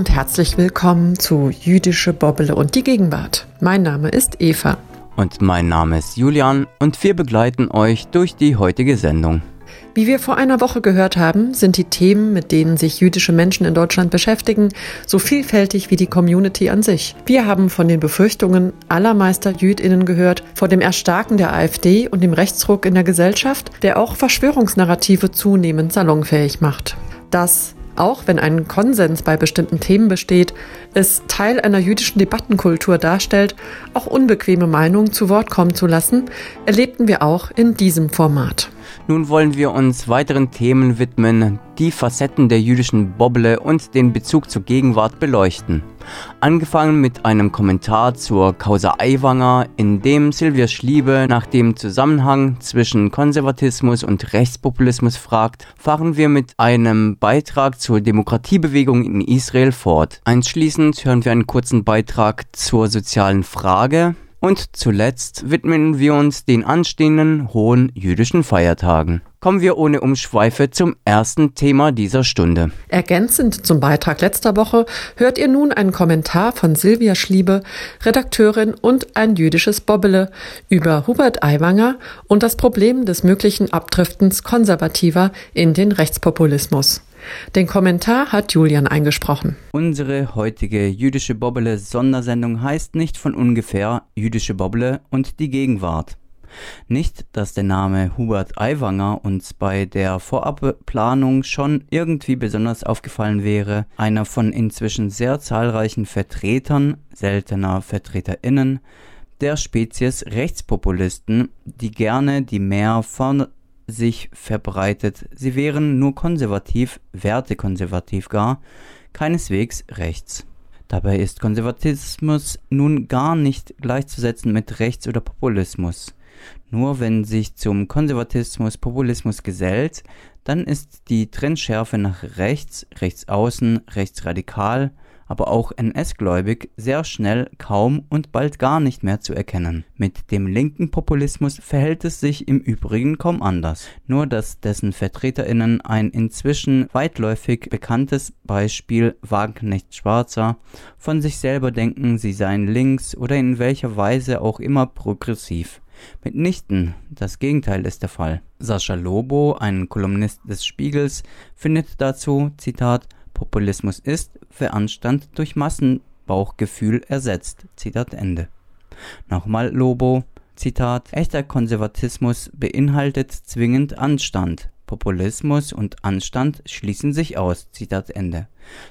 und herzlich willkommen zu Jüdische Bobbele und die Gegenwart. Mein Name ist Eva. Und mein Name ist Julian und wir begleiten euch durch die heutige Sendung. Wie wir vor einer Woche gehört haben, sind die Themen, mit denen sich jüdische Menschen in Deutschland beschäftigen, so vielfältig wie die Community an sich. Wir haben von den Befürchtungen aller Meister Jüdinnen gehört, vor dem Erstarken der AfD und dem Rechtsruck in der Gesellschaft, der auch Verschwörungsnarrative zunehmend salonfähig macht. Das auch wenn ein Konsens bei bestimmten Themen besteht, es Teil einer jüdischen Debattenkultur darstellt, auch unbequeme Meinungen zu Wort kommen zu lassen, erlebten wir auch in diesem Format. Nun wollen wir uns weiteren Themen widmen, die Facetten der jüdischen Bobble und den Bezug zur Gegenwart beleuchten. Angefangen mit einem Kommentar zur Causa Aiwanger, in dem Silvia Schliebe nach dem Zusammenhang zwischen Konservatismus und Rechtspopulismus fragt, fahren wir mit einem Beitrag zur Demokratiebewegung in Israel fort. Anschließend hören wir einen kurzen Beitrag zur sozialen Frage, und zuletzt widmen wir uns den anstehenden hohen jüdischen Feiertagen. Kommen wir ohne Umschweife zum ersten Thema dieser Stunde. Ergänzend zum Beitrag letzter Woche hört ihr nun einen Kommentar von Silvia Schliebe, Redakteurin und ein jüdisches Bobbele über Hubert Aiwanger und das Problem des möglichen Abdriftens Konservativer in den Rechtspopulismus. Den Kommentar hat Julian eingesprochen. Unsere heutige jüdische Bobbele Sondersendung heißt nicht von ungefähr jüdische Bobbele und die Gegenwart. Nicht, dass der Name Hubert Aiwanger uns bei der Vorabplanung schon irgendwie besonders aufgefallen wäre, einer von inzwischen sehr zahlreichen Vertretern, seltener VertreterInnen, der Spezies Rechtspopulisten, die gerne die mehr sich verbreitet. Sie wären nur konservativ, wertekonservativ gar, keineswegs rechts. Dabei ist Konservatismus nun gar nicht gleichzusetzen mit Rechts- oder Populismus. Nur wenn sich zum Konservatismus Populismus gesellt, dann ist die Trendschärfe nach rechts, rechtsaußen, rechtsradikal, aber auch NS-gläubig sehr schnell kaum und bald gar nicht mehr zu erkennen. Mit dem linken Populismus verhält es sich im Übrigen kaum anders, nur dass dessen Vertreterinnen ein inzwischen weitläufig bekanntes Beispiel Wagenknecht Schwarzer von sich selber denken, sie seien links oder in welcher Weise auch immer progressiv. Mitnichten, das Gegenteil ist der Fall. Sascha Lobo, ein Kolumnist des Spiegels, findet dazu, Zitat, Populismus ist, wer Anstand durch Massenbauchgefühl ersetzt. Zitat Ende. Nochmal Lobo, Zitat, echter Konservatismus beinhaltet zwingend Anstand. Populismus und Anstand schließen sich aus. Zitat Ende.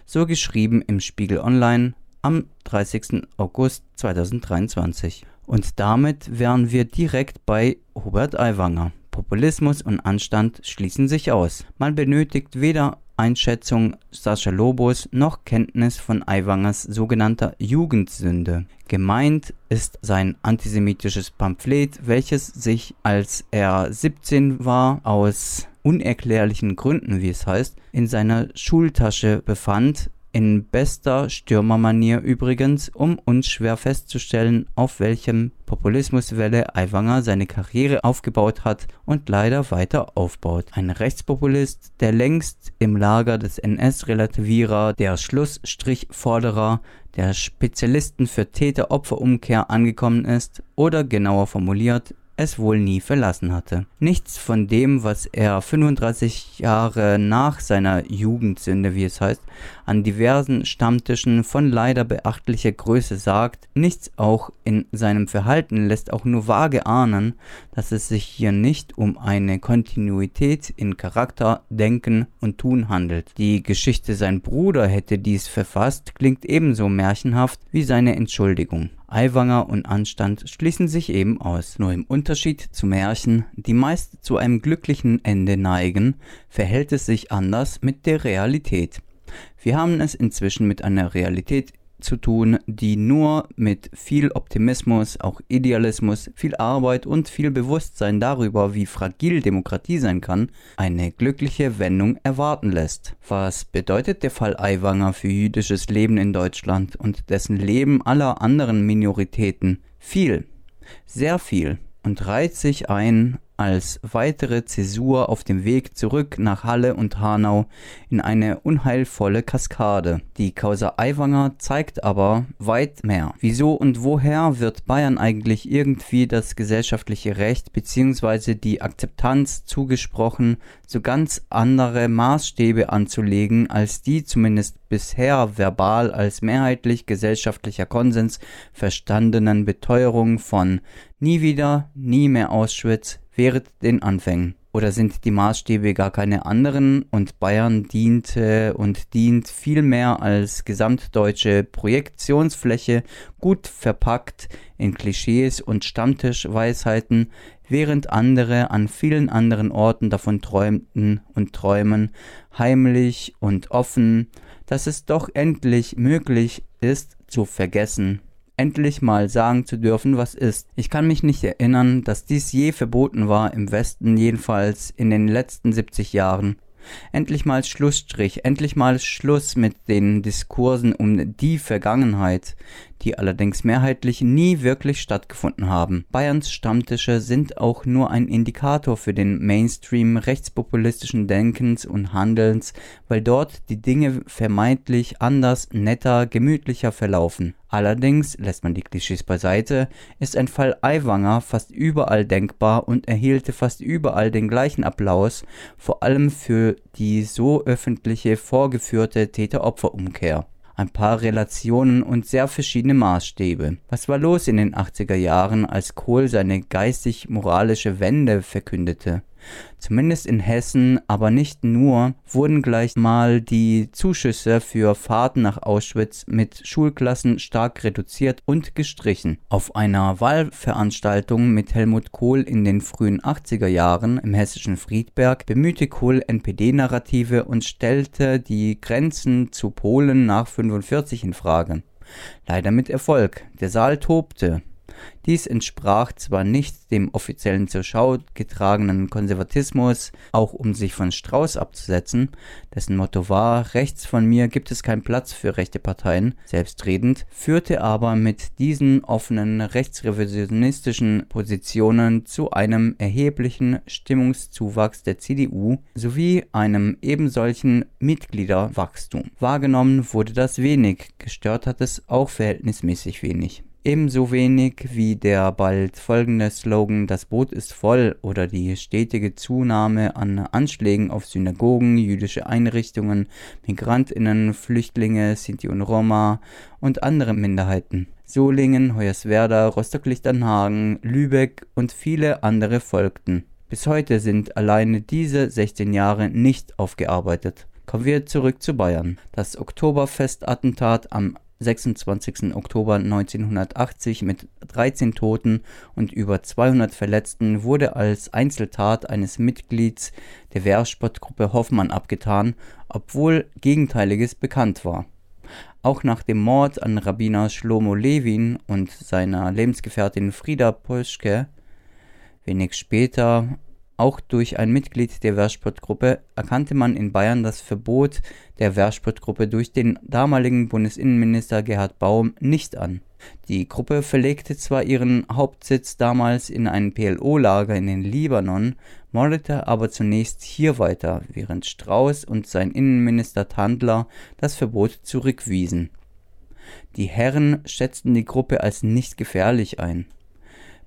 So geschrieben im Spiegel Online am 30. August 2023. Und damit wären wir direkt bei Hubert Aiwanger. Populismus und Anstand schließen sich aus. Man benötigt weder Einschätzung Sascha Lobos noch Kenntnis von Aiwangers sogenannter Jugendsünde. Gemeint ist sein antisemitisches Pamphlet, welches sich, als er 17 war, aus unerklärlichen Gründen, wie es heißt, in seiner Schultasche befand, in bester Stürmermanier übrigens, um uns schwer festzustellen, auf welchem Populismuswelle Aiwanger seine Karriere aufgebaut hat und leider weiter aufbaut. Ein Rechtspopulist, der längst im Lager des NS-Relativierer, der Schlussstrichforderer, der Spezialisten für Täter-Opfer-Umkehr angekommen ist oder genauer formuliert, es wohl nie verlassen hatte. Nichts von dem, was er 35 Jahre nach seiner Jugendsünde, wie es heißt, an diversen Stammtischen von leider beachtlicher Größe sagt, nichts auch in seinem Verhalten lässt auch nur vage ahnen, dass es sich hier nicht um eine Kontinuität in Charakter, Denken und Tun handelt. Die Geschichte sein Bruder hätte dies verfasst, klingt ebenso märchenhaft wie seine Entschuldigung. Aiwanger und Anstand schließen sich eben aus. Nur im Unterschied zu Märchen, die meist zu einem glücklichen Ende neigen, verhält es sich anders mit der Realität. Wir haben es inzwischen mit einer Realität zu tun, die nur mit viel Optimismus, auch Idealismus, viel Arbeit und viel Bewusstsein darüber, wie fragil Demokratie sein kann, eine glückliche Wendung erwarten lässt. Was bedeutet der Fall Aiwanger für jüdisches Leben in Deutschland und dessen Leben aller anderen Minoritäten? Viel, sehr viel und reiht sich ein als weitere Zäsur auf dem Weg zurück nach Halle und Hanau in eine unheilvolle Kaskade. Die Causa Aiwanger zeigt aber weit mehr. Wieso und woher wird Bayern eigentlich irgendwie das gesellschaftliche Recht bzw. die Akzeptanz zugesprochen, so ganz andere Maßstäbe anzulegen, als die zumindest bisher verbal als mehrheitlich gesellschaftlicher Konsens verstandenen Beteuerung von nie wieder, nie mehr Auschwitz während den Anfängen. Oder sind die Maßstäbe gar keine anderen und Bayern diente und dient viel mehr als gesamtdeutsche Projektionsfläche, gut verpackt in Klischees und Stammtischweisheiten, während andere an vielen anderen Orten davon träumten und träumen, heimlich und offen, dass es doch endlich möglich ist zu vergessen endlich mal sagen zu dürfen, was ist. Ich kann mich nicht erinnern, dass dies je verboten war, im Westen jedenfalls in den letzten 70 Jahren. Endlich mal Schlussstrich, endlich mal Schluss mit den Diskursen um die Vergangenheit, die allerdings mehrheitlich nie wirklich stattgefunden haben. Bayerns Stammtische sind auch nur ein Indikator für den Mainstream rechtspopulistischen Denkens und Handelns, weil dort die Dinge vermeintlich anders, netter, gemütlicher verlaufen. Allerdings, lässt man die Klischees beiseite, ist ein Fall Aiwanger fast überall denkbar und erhielte fast überall den gleichen Applaus, vor allem für die so öffentliche vorgeführte Täter-Opfer-Umkehr ein paar Relationen und sehr verschiedene Maßstäbe. Was war los in den 80er Jahren, als Kohl seine geistig-moralische Wende verkündete? Zumindest in Hessen, aber nicht nur, wurden gleich mal die Zuschüsse für Fahrten nach Auschwitz mit Schulklassen stark reduziert und gestrichen. Auf einer Wahlveranstaltung mit Helmut Kohl in den frühen 80er Jahren im hessischen Friedberg bemühte Kohl NPD-Narrative und stellte die Grenzen zu Polen nach 45 in Frage. Leider mit Erfolg. Der Saal tobte. Dies entsprach zwar nicht dem offiziellen zur Schau getragenen Konservatismus, auch um sich von Strauß abzusetzen, dessen Motto war, rechts von mir gibt es keinen Platz für rechte Parteien, selbstredend, führte aber mit diesen offenen rechtsrevisionistischen Positionen zu einem erheblichen Stimmungszuwachs der CDU sowie einem ebensolchen Mitgliederwachstum. Wahrgenommen wurde das wenig, gestört hat es auch verhältnismäßig wenig. Ebenso wenig wie der bald folgende Slogan Das Boot ist voll oder die stetige Zunahme an Anschlägen auf Synagogen, jüdische Einrichtungen, Migrantinnen, Flüchtlinge, Sinti und Roma und andere Minderheiten. Solingen, Hoyerswerda, Rostock-Lichternhagen, Lübeck und viele andere folgten. Bis heute sind alleine diese 16 Jahre nicht aufgearbeitet. Kommen wir zurück zu Bayern. Das Oktoberfestattentat am 26. Oktober 1980 mit 13 Toten und über 200 Verletzten wurde als Einzeltat eines Mitglieds der Wehrsportgruppe Hoffmann abgetan, obwohl Gegenteiliges bekannt war. Auch nach dem Mord an Rabbiner Shlomo Levin und seiner Lebensgefährtin Frieda Polschke wenig später auch durch ein Mitglied der Wehrsportgruppe erkannte man in Bayern das Verbot der Wehrsportgruppe durch den damaligen Bundesinnenminister Gerhard Baum nicht an. Die Gruppe verlegte zwar ihren Hauptsitz damals in ein PLO-Lager in den Libanon, mordete aber zunächst hier weiter, während Strauß und sein Innenminister Tandler das Verbot zurückwiesen. Die Herren schätzten die Gruppe als nicht gefährlich ein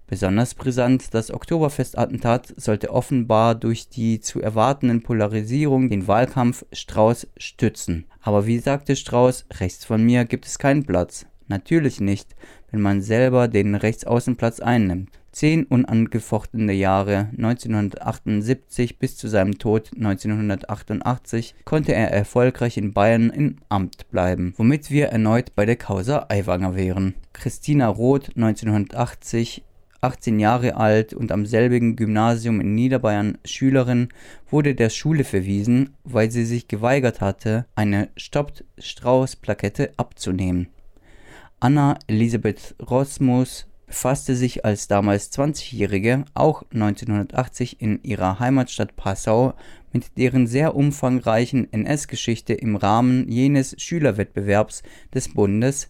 Besonders brisant, das Oktoberfestattentat sollte offenbar durch die zu erwartenden Polarisierung den Wahlkampf Strauß stützen. Aber wie sagte Strauß, rechts von mir gibt es keinen Platz. Natürlich nicht, wenn man selber den Rechtsaußenplatz einnimmt. Zehn unangefochtene Jahre 1978 bis zu seinem Tod 1988 konnte er erfolgreich in Bayern im Amt bleiben, womit wir erneut bei der Causa Aiwanger wären. Christina Roth 1980 18 Jahre alt und am selbigen Gymnasium in Niederbayern Schülerin, wurde der Schule verwiesen, weil sie sich geweigert hatte, eine Stoppt Strauß-Plakette abzunehmen. Anna Elisabeth Rosmus befasste sich als damals 20-Jährige auch 1980 in ihrer Heimatstadt Passau mit deren sehr umfangreichen NS-Geschichte im Rahmen jenes Schülerwettbewerbs des Bundes,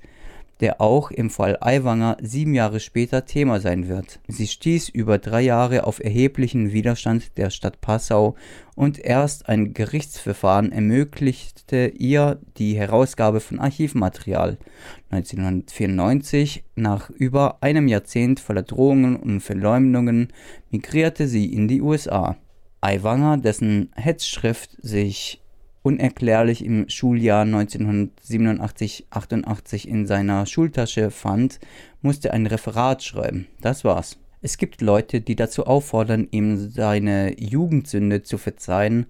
der auch im Fall Aiwanger sieben Jahre später Thema sein wird. Sie stieß über drei Jahre auf erheblichen Widerstand der Stadt Passau und erst ein Gerichtsverfahren ermöglichte ihr die Herausgabe von Archivmaterial. 1994, nach über einem Jahrzehnt voller Drohungen und Verleumdungen, migrierte sie in die USA. Aiwanger, dessen Hetzschrift sich unerklärlich im Schuljahr 1987-88 in seiner Schultasche fand, musste ein Referat schreiben. Das war's. Es gibt Leute, die dazu auffordern, ihm seine Jugendsünde zu verzeihen,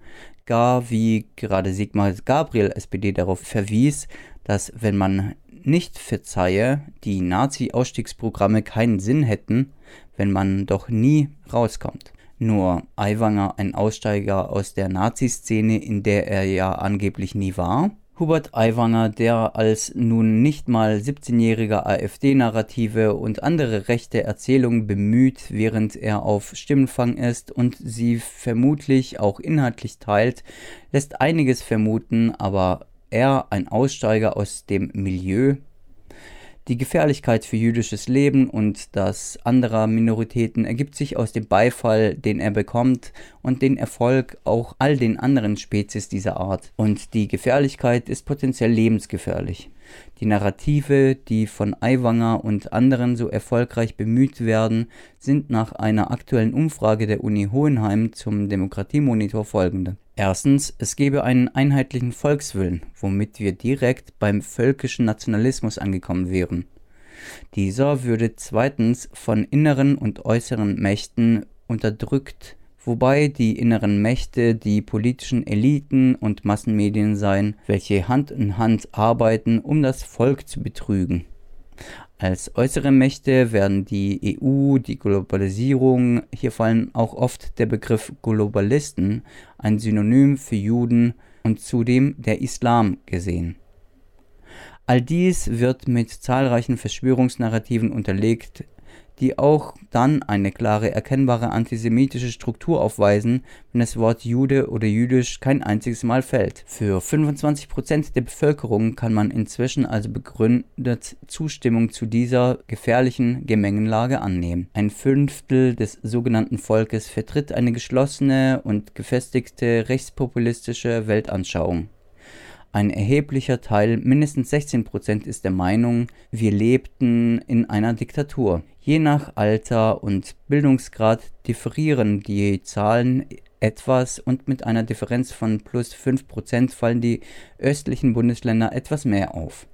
gar wie gerade Sigmar Gabriel SPD darauf verwies, dass wenn man nicht verzeihe, die Nazi-Ausstiegsprogramme keinen Sinn hätten, wenn man doch nie rauskommt. Nur Aiwanger ein Aussteiger aus der Nazi-Szene, in der er ja angeblich nie war. Hubert Aiwanger, der als nun nicht mal 17-jähriger AfD-Narrative und andere rechte Erzählungen bemüht, während er auf Stimmenfang ist und sie vermutlich auch inhaltlich teilt, lässt einiges vermuten, aber er, ein Aussteiger aus dem Milieu, die Gefährlichkeit für jüdisches Leben und das anderer Minoritäten ergibt sich aus dem Beifall, den er bekommt und den Erfolg auch all den anderen Spezies dieser Art. Und die Gefährlichkeit ist potenziell lebensgefährlich. Die Narrative, die von Aiwanger und anderen so erfolgreich bemüht werden, sind nach einer aktuellen Umfrage der Uni Hohenheim zum Demokratiemonitor folgende. Erstens, es gebe einen einheitlichen Volkswillen, womit wir direkt beim völkischen Nationalismus angekommen wären. Dieser würde zweitens von inneren und äußeren Mächten unterdrückt, wobei die inneren Mächte die politischen Eliten und Massenmedien seien, welche Hand in Hand arbeiten, um das Volk zu betrügen. Als äußere Mächte werden die EU, die Globalisierung, hier fallen auch oft der Begriff Globalisten, ein Synonym für Juden und zudem der Islam gesehen. All dies wird mit zahlreichen Verschwörungsnarrativen unterlegt, die auch dann eine klare erkennbare antisemitische Struktur aufweisen, wenn das Wort Jude oder jüdisch kein einziges Mal fällt. Für 25% der Bevölkerung kann man inzwischen also begründet Zustimmung zu dieser gefährlichen Gemengenlage annehmen. Ein Fünftel des sogenannten Volkes vertritt eine geschlossene und gefestigte rechtspopulistische Weltanschauung. Ein erheblicher Teil, mindestens 16 Prozent, ist der Meinung, wir lebten in einer Diktatur. Je nach Alter und Bildungsgrad differieren die Zahlen etwas und mit einer Differenz von plus 5 Prozent fallen die östlichen Bundesländer etwas mehr auf.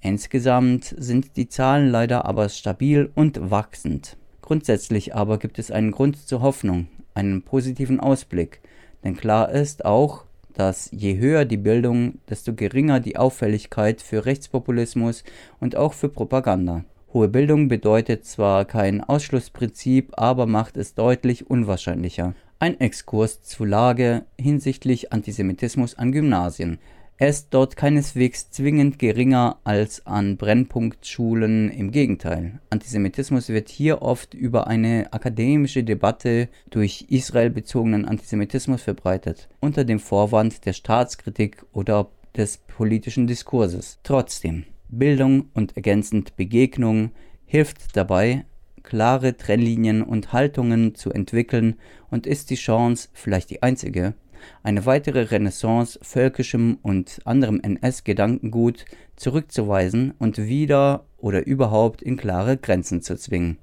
Insgesamt sind die Zahlen leider aber stabil und wachsend. Grundsätzlich aber gibt es einen Grund zur Hoffnung, einen positiven Ausblick, denn klar ist auch, dass je höher die Bildung, desto geringer die Auffälligkeit für Rechtspopulismus und auch für Propaganda. Hohe Bildung bedeutet zwar kein Ausschlussprinzip, aber macht es deutlich unwahrscheinlicher. Ein Exkurs zur Lage hinsichtlich Antisemitismus an Gymnasien. Er ist dort keineswegs zwingend geringer als an Brennpunktschulen, im Gegenteil. Antisemitismus wird hier oft über eine akademische Debatte durch israelbezogenen Antisemitismus verbreitet, unter dem Vorwand der Staatskritik oder des politischen Diskurses. Trotzdem, Bildung und ergänzend Begegnung hilft dabei, klare Trennlinien und Haltungen zu entwickeln und ist die Chance, vielleicht die einzige, eine weitere Renaissance völkischem und anderem NS-Gedankengut zurückzuweisen und wieder oder überhaupt in klare Grenzen zu zwingen.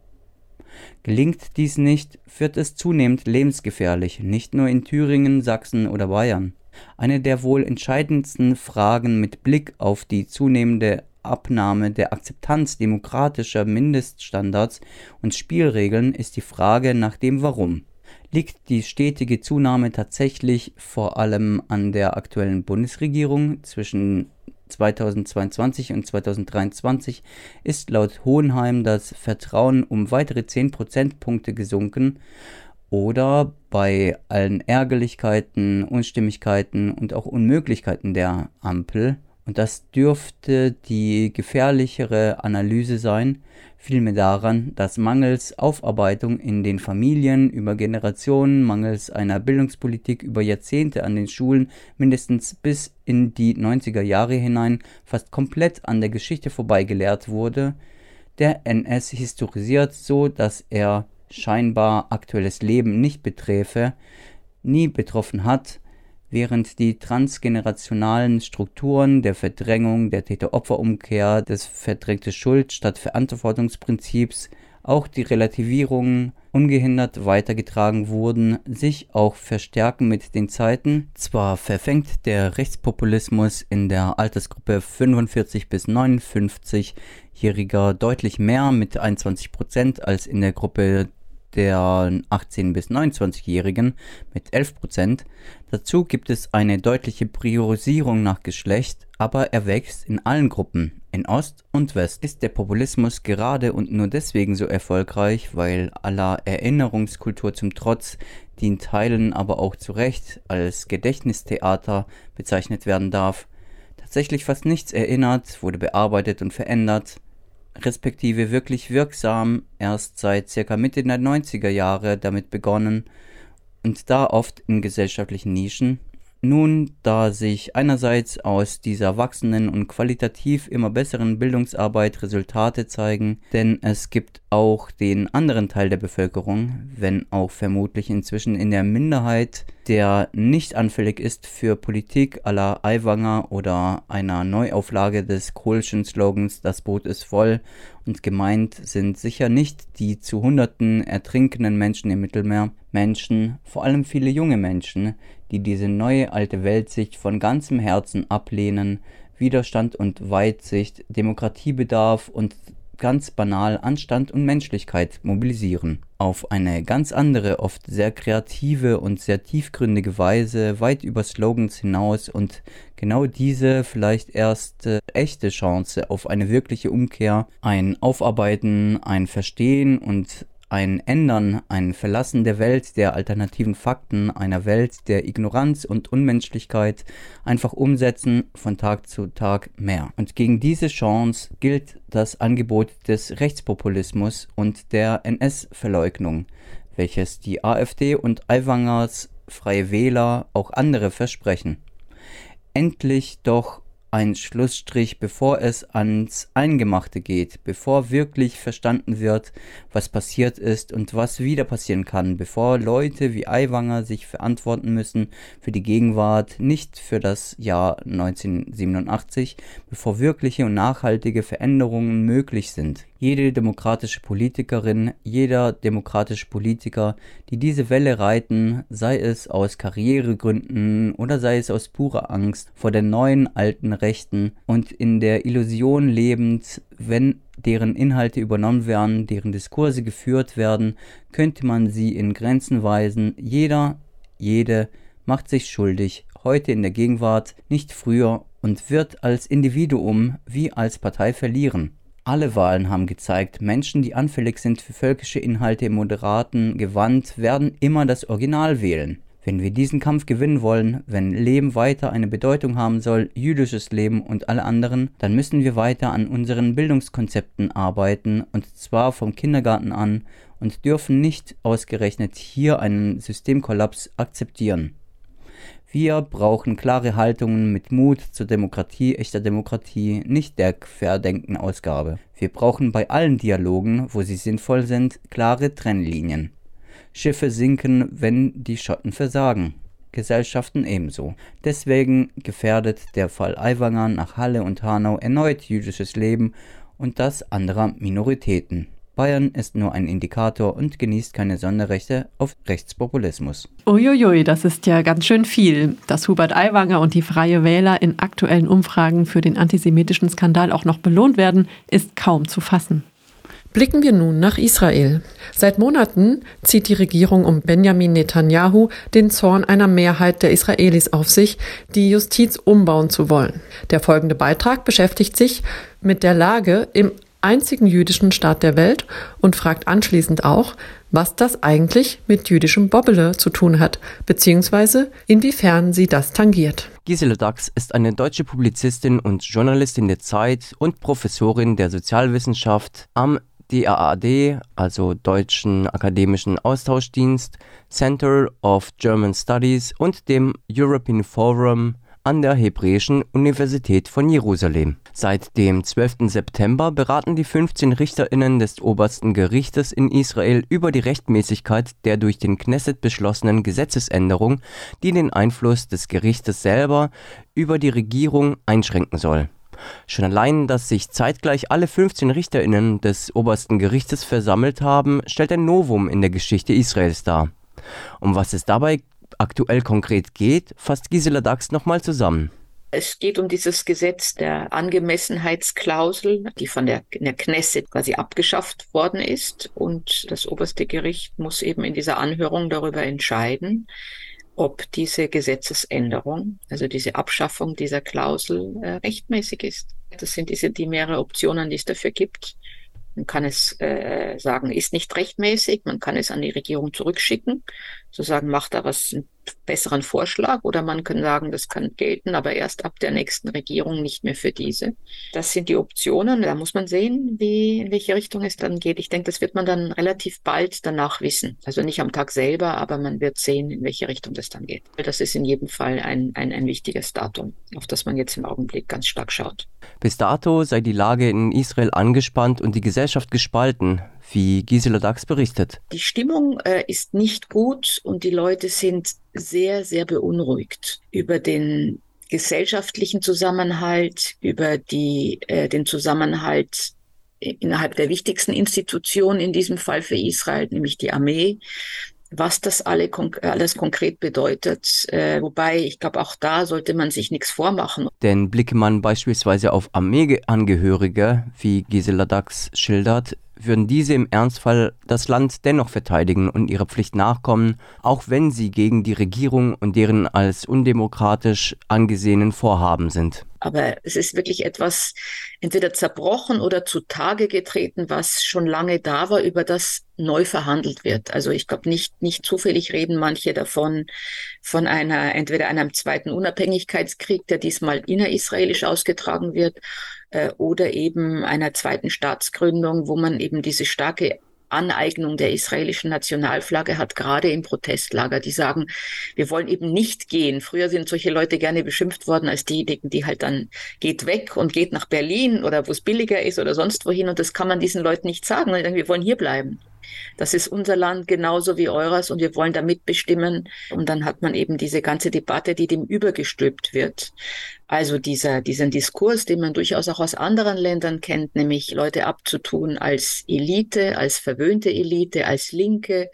Gelingt dies nicht, wird es zunehmend lebensgefährlich, nicht nur in Thüringen, Sachsen oder Bayern. Eine der wohl entscheidendsten Fragen mit Blick auf die zunehmende Abnahme der Akzeptanz demokratischer Mindeststandards und Spielregeln ist die Frage nach dem Warum. Liegt die stetige Zunahme tatsächlich vor allem an der aktuellen Bundesregierung? Zwischen 2022 und 2023 ist laut Hohenheim das Vertrauen um weitere 10 Prozentpunkte gesunken oder bei allen Ärgerlichkeiten, Unstimmigkeiten und auch Unmöglichkeiten der Ampel Und das dürfte die gefährlichere Analyse sein, vielmehr daran, dass mangels Aufarbeitung in den Familien über Generationen, mangels einer Bildungspolitik über Jahrzehnte an den Schulen mindestens bis in die 90er Jahre hinein fast komplett an der Geschichte vorbeigelehrt wurde, der NS historisiert so, dass er scheinbar aktuelles Leben nicht beträfe, nie betroffen hat, während die transgenerationalen Strukturen der Verdrängung, der Täter-Opfer-Umkehr, des verdrängte Schuld statt Verantwortungsprinzips, auch die Relativierungen ungehindert weitergetragen wurden, sich auch verstärken mit den Zeiten. Zwar verfängt der Rechtspopulismus in der Altersgruppe 45 bis 59-Jähriger deutlich mehr mit 21 Prozent als in der Gruppe der 18- bis 29-Jährigen mit 11 Prozent. Dazu gibt es eine deutliche Priorisierung nach Geschlecht, aber er wächst in allen Gruppen. In Ost und West ist der Populismus gerade und nur deswegen so erfolgreich, weil aller Erinnerungskultur zum Trotz, die in Teilen aber auch zu Recht als Gedächtnistheater bezeichnet werden darf, tatsächlich fast nichts erinnert, wurde bearbeitet und verändert, respektive wirklich wirksam erst seit circa Mitte der 90er Jahre damit begonnen und da oft in gesellschaftlichen Nischen nun, da sich einerseits aus dieser wachsenden und qualitativ immer besseren Bildungsarbeit Resultate zeigen, denn es gibt auch den anderen Teil der Bevölkerung, wenn auch vermutlich inzwischen in der Minderheit, der nicht anfällig ist für Politik aller Aiwanger oder einer Neuauflage des Kohlschen Slogans Das Boot ist voll und gemeint sind sicher nicht die zu Hunderten ertrinkenden Menschen im Mittelmeer, Menschen, vor allem viele junge Menschen, die diese neue alte Weltsicht von ganzem Herzen ablehnen, Widerstand und Weitsicht, Demokratiebedarf und ganz banal Anstand und Menschlichkeit mobilisieren. Auf eine ganz andere, oft sehr kreative und sehr tiefgründige Weise, weit über Slogans hinaus und genau diese vielleicht erst äh, echte Chance auf eine wirkliche Umkehr, ein Aufarbeiten, ein Verstehen und ein Ändern, ein Verlassen der Welt der alternativen Fakten, einer Welt der Ignoranz und Unmenschlichkeit einfach umsetzen von Tag zu Tag mehr. Und gegen diese Chance gilt das Angebot des Rechtspopulismus und der NS-Verleugnung, welches die AfD und Aiwangers Freie Wähler auch andere versprechen. Endlich doch ein Schlussstrich, bevor es ans Eingemachte geht, bevor wirklich verstanden wird, was passiert ist und was wieder passieren kann, bevor Leute wie Aiwanger sich verantworten müssen für die Gegenwart, nicht für das Jahr 1987, bevor wirkliche und nachhaltige Veränderungen möglich sind jede demokratische Politikerin, jeder demokratische Politiker, die diese Welle reiten, sei es aus Karrieregründen oder sei es aus purer Angst vor den neuen alten Rechten und in der Illusion lebend, wenn deren Inhalte übernommen werden, deren Diskurse geführt werden, könnte man sie in Grenzen weisen. Jeder, jede macht sich schuldig, heute in der Gegenwart, nicht früher und wird als Individuum wie als Partei verlieren. Alle Wahlen haben gezeigt, Menschen, die anfällig sind für völkische Inhalte im moderaten Gewand, werden immer das Original wählen. Wenn wir diesen Kampf gewinnen wollen, wenn Leben weiter eine Bedeutung haben soll, jüdisches Leben und alle anderen, dann müssen wir weiter an unseren Bildungskonzepten arbeiten, und zwar vom Kindergarten an, und dürfen nicht ausgerechnet hier einen Systemkollaps akzeptieren. Wir brauchen klare Haltungen mit Mut zur Demokratie, echter Demokratie, nicht der Querdenken-Ausgabe. Wir brauchen bei allen Dialogen, wo sie sinnvoll sind, klare Trennlinien. Schiffe sinken, wenn die Schotten versagen. Gesellschaften ebenso. Deswegen gefährdet der Fall Aiwanger nach Halle und Hanau erneut jüdisches Leben und das anderer Minoritäten. Bayern ist nur ein Indikator und genießt keine Sonderrechte auf Rechtspopulismus. Uiuiui, das ist ja ganz schön viel. Dass Hubert Aiwanger und die Freie Wähler in aktuellen Umfragen für den antisemitischen Skandal auch noch belohnt werden, ist kaum zu fassen. Blicken wir nun nach Israel. Seit Monaten zieht die Regierung um Benjamin Netanyahu den Zorn einer Mehrheit der Israelis auf sich, die Justiz umbauen zu wollen. Der folgende Beitrag beschäftigt sich mit der Lage im einzigen jüdischen Staat der Welt und fragt anschließend auch, was das eigentlich mit jüdischem Bobbele zu tun hat, beziehungsweise inwiefern sie das tangiert. Gisela Dax ist eine deutsche Publizistin und Journalistin der Zeit und Professorin der Sozialwissenschaft am DAAD, also Deutschen Akademischen Austauschdienst, Center of German Studies und dem European Forum an der Hebräischen Universität von Jerusalem. Seit dem 12. September beraten die 15 Richterinnen des obersten Gerichtes in Israel über die Rechtmäßigkeit der durch den Knesset beschlossenen Gesetzesänderung, die den Einfluss des Gerichtes selber über die Regierung einschränken soll. Schon allein, dass sich zeitgleich alle 15 Richterinnen des obersten Gerichtes versammelt haben, stellt ein Novum in der Geschichte Israels dar. Um was es dabei aktuell konkret geht, fasst Gisela Dax nochmal zusammen. Es geht um dieses Gesetz der Angemessenheitsklausel, die von der, der Knesset quasi abgeschafft worden ist. Und das oberste Gericht muss eben in dieser Anhörung darüber entscheiden, ob diese Gesetzesänderung, also diese Abschaffung dieser Klausel, äh, rechtmäßig ist. Das sind diese die mehrere Optionen, die es dafür gibt. Man kann es äh, sagen, ist nicht rechtmäßig. Man kann es an die Regierung zurückschicken, zu sagen, macht da was besseren Vorschlag oder man kann sagen, das kann gelten, aber erst ab der nächsten Regierung, nicht mehr für diese. Das sind die Optionen. Da muss man sehen, wie, in welche Richtung es dann geht. Ich denke, das wird man dann relativ bald danach wissen. Also nicht am Tag selber, aber man wird sehen, in welche Richtung das dann geht. Das ist in jedem Fall ein, ein, ein wichtiges Datum, auf das man jetzt im Augenblick ganz stark schaut. Bis dato sei die Lage in Israel angespannt und die Gesellschaft gespalten wie Gisela Dax berichtet. Die Stimmung äh, ist nicht gut und die Leute sind sehr, sehr beunruhigt über den gesellschaftlichen Zusammenhalt, über die, äh, den Zusammenhalt innerhalb der wichtigsten Institutionen, in diesem Fall für Israel, nämlich die Armee, was das alle, alles konkret bedeutet. Äh, wobei, ich glaube, auch da sollte man sich nichts vormachen. Denn blicke man beispielsweise auf Armeeangehörige, wie Gisela Dax schildert, würden diese im Ernstfall das Land dennoch verteidigen und ihrer Pflicht nachkommen, auch wenn sie gegen die Regierung und deren als undemokratisch angesehenen Vorhaben sind. Aber es ist wirklich etwas entweder zerbrochen oder zutage getreten, was schon lange da war, über das neu verhandelt wird. Also ich glaube nicht, nicht zufällig reden manche davon, von einer, entweder einem zweiten Unabhängigkeitskrieg, der diesmal innerisraelisch ausgetragen wird, äh, oder eben einer zweiten Staatsgründung, wo man eben diese starke Aneignung der israelischen Nationalflagge hat, gerade im Protestlager, die sagen, wir wollen eben nicht gehen. Früher sind solche Leute gerne beschimpft worden als diejenigen, die halt dann geht weg und geht nach Berlin oder wo es billiger ist oder sonst wohin. Und das kann man diesen Leuten nicht sagen. Wir wollen hier bleiben. Das ist unser Land genauso wie eures und wir wollen da mitbestimmen. Und dann hat man eben diese ganze Debatte, die dem übergestülpt wird. Also dieser, diesen Diskurs, den man durchaus auch aus anderen Ländern kennt, nämlich Leute abzutun als Elite, als verwöhnte Elite, als Linke,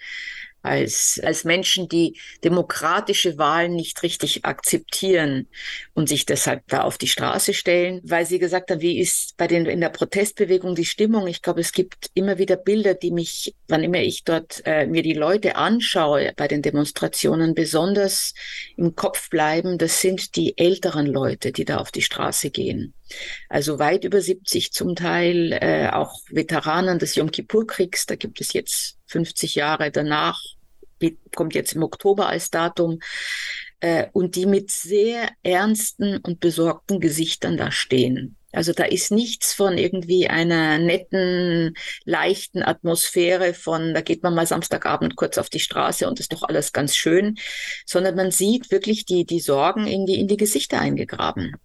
als, als Menschen, die demokratische Wahlen nicht richtig akzeptieren und sich deshalb da auf die Straße stellen, weil sie gesagt haben, wie ist bei den, in der Protestbewegung die Stimmung? Ich glaube, es gibt immer wieder Bilder, die mich, wann immer ich dort äh, mir die Leute anschaue bei den Demonstrationen, besonders im Kopf bleiben. Das sind die älteren Leute, die da auf die Straße gehen. Also weit über 70 zum Teil, äh, auch Veteranen des Yom Kippur-Kriegs, da gibt es jetzt 50 Jahre danach, kommt jetzt im Oktober als Datum, äh, und die mit sehr ernsten und besorgten Gesichtern da stehen. Also da ist nichts von irgendwie einer netten, leichten Atmosphäre von, da geht man mal Samstagabend kurz auf die Straße und ist doch alles ganz schön, sondern man sieht wirklich die, die Sorgen in die, in die Gesichter eingegraben.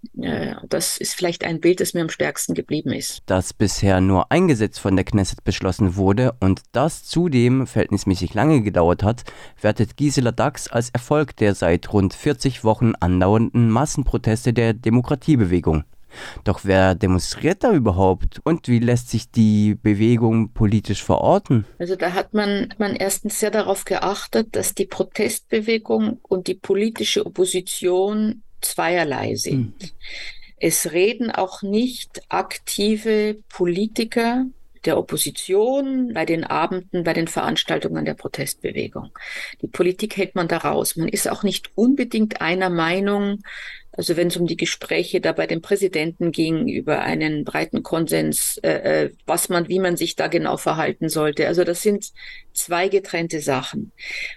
Das ist vielleicht ein Bild, das mir am stärksten geblieben ist. Dass bisher nur ein Gesetz von der Knesset beschlossen wurde und das zudem verhältnismäßig lange gedauert hat, wertet Gisela Dax als Erfolg der seit rund 40 Wochen andauernden Massenproteste der Demokratiebewegung. Doch wer demonstriert da überhaupt und wie lässt sich die Bewegung politisch verorten? Also da hat man, man erstens sehr darauf geachtet, dass die Protestbewegung und die politische Opposition zweierlei sind. Hm. Es reden auch nicht aktive Politiker der Opposition, bei den Abenden, bei den Veranstaltungen der Protestbewegung. Die Politik hält man da raus. Man ist auch nicht unbedingt einer Meinung, also wenn es um die Gespräche da bei dem Präsidenten ging über einen breiten Konsens, äh, äh, was man, wie man sich da genau verhalten sollte. Also das sind zwei getrennte Sachen.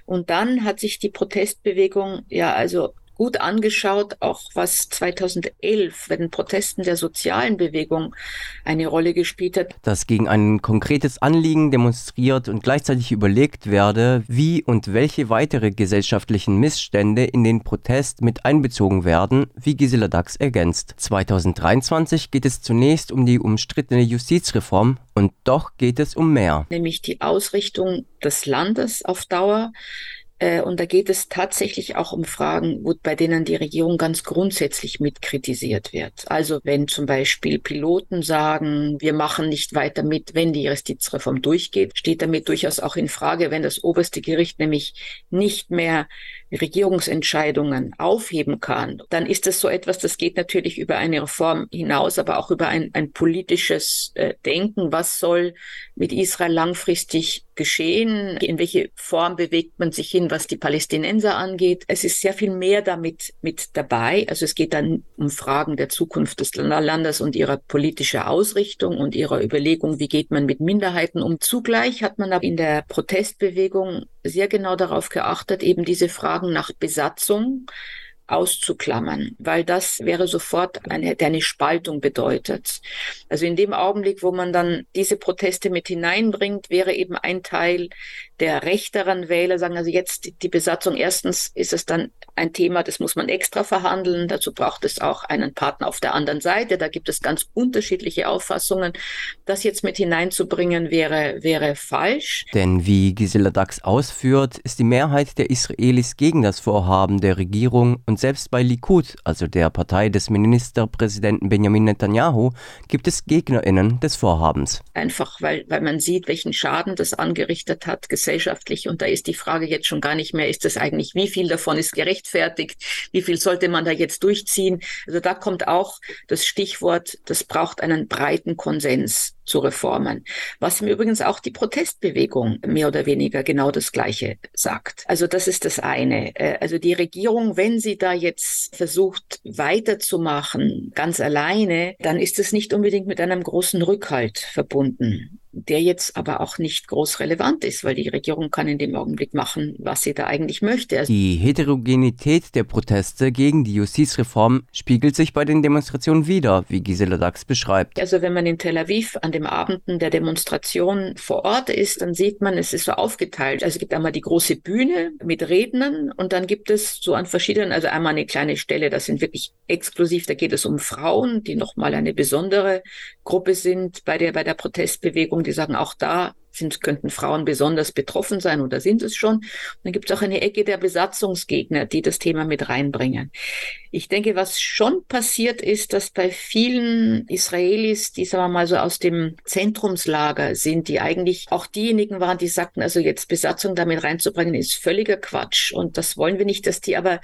Und dann hat sich die Protestbewegung ja also gut angeschaut, auch was 2011 bei den Protesten der sozialen Bewegung eine Rolle gespielt hat. Dass gegen ein konkretes Anliegen demonstriert und gleichzeitig überlegt werde, wie und welche weitere gesellschaftlichen Missstände in den Protest mit einbezogen werden, wie Gisela Dax ergänzt. 2023 geht es zunächst um die umstrittene Justizreform und doch geht es um mehr. Nämlich die Ausrichtung des Landes auf Dauer und da geht es tatsächlich auch um Fragen, bei denen die Regierung ganz grundsätzlich mitkritisiert wird. Also wenn zum Beispiel Piloten sagen, wir machen nicht weiter mit, wenn die Justizreform durchgeht, steht damit durchaus auch in Frage, wenn das oberste Gericht nämlich nicht mehr Regierungsentscheidungen aufheben kann, dann ist das so etwas, das geht natürlich über eine Reform hinaus, aber auch über ein, ein politisches äh, Denken. Was soll mit Israel langfristig geschehen? In welche Form bewegt man sich hin, was die Palästinenser angeht? Es ist sehr viel mehr damit mit dabei. Also es geht dann um Fragen der Zukunft des Landes und ihrer politischer Ausrichtung und ihrer Überlegung, wie geht man mit Minderheiten um. Zugleich hat man aber in der Protestbewegung sehr genau darauf geachtet, eben diese Fragen nach Besatzung auszuklammern, weil das wäre sofort eine, eine Spaltung bedeutet. Also in dem Augenblick, wo man dann diese Proteste mit hineinbringt, wäre eben ein Teil der rechteren Wähler sagen, also jetzt die Besatzung, erstens ist es dann ein Thema, das muss man extra verhandeln. Dazu braucht es auch einen Partner auf der anderen Seite. Da gibt es ganz unterschiedliche Auffassungen. Das jetzt mit hineinzubringen wäre, wäre falsch. Denn wie Gisela Dax ausführt, ist die Mehrheit der Israelis gegen das Vorhaben der Regierung und selbst bei Likud, also der Partei des Ministerpräsidenten Benjamin Netanyahu, gibt es GegnerInnen des Vorhabens. Einfach weil, weil man sieht, welchen Schaden das angerichtet hat, gesellschaftlich. Und da ist die Frage jetzt schon gar nicht mehr, ist das eigentlich, wie viel davon ist gerechtfertigt? Wie viel sollte man da jetzt durchziehen? Also da kommt auch das Stichwort, das braucht einen breiten Konsens zu Reformen. Was im Übrigen auch die Protestbewegung mehr oder weniger genau das Gleiche sagt. Also das ist das eine. Äh, also die Regierung, wenn sie da jetzt versucht weiterzumachen, ganz alleine, dann ist es nicht unbedingt mit einem großen Rückhalt verbunden der jetzt aber auch nicht groß relevant ist, weil die Regierung kann in dem Augenblick machen, was sie da eigentlich möchte. Also die Heterogenität der Proteste gegen die Justizreform spiegelt sich bei den Demonstrationen wieder, wie Gisela Dax beschreibt. Also wenn man in Tel Aviv an dem Abenden der Demonstration vor Ort ist, dann sieht man, es ist so aufgeteilt. Also es gibt einmal die große Bühne mit Rednern und dann gibt es so an verschiedenen, also einmal eine kleine Stelle, das sind wirklich exklusiv, da geht es um Frauen, die nochmal eine besondere Gruppe sind bei der, bei der Protestbewegung die sagen, auch da sind, könnten Frauen besonders betroffen sein oder sind es schon. Und dann gibt es auch eine Ecke der Besatzungsgegner, die das Thema mit reinbringen. Ich denke, was schon passiert ist, dass bei vielen Israelis, die sagen wir mal so aus dem Zentrumslager sind, die eigentlich auch diejenigen waren, die sagten, also jetzt Besatzung damit reinzubringen, ist völliger Quatsch. Und das wollen wir nicht, dass die aber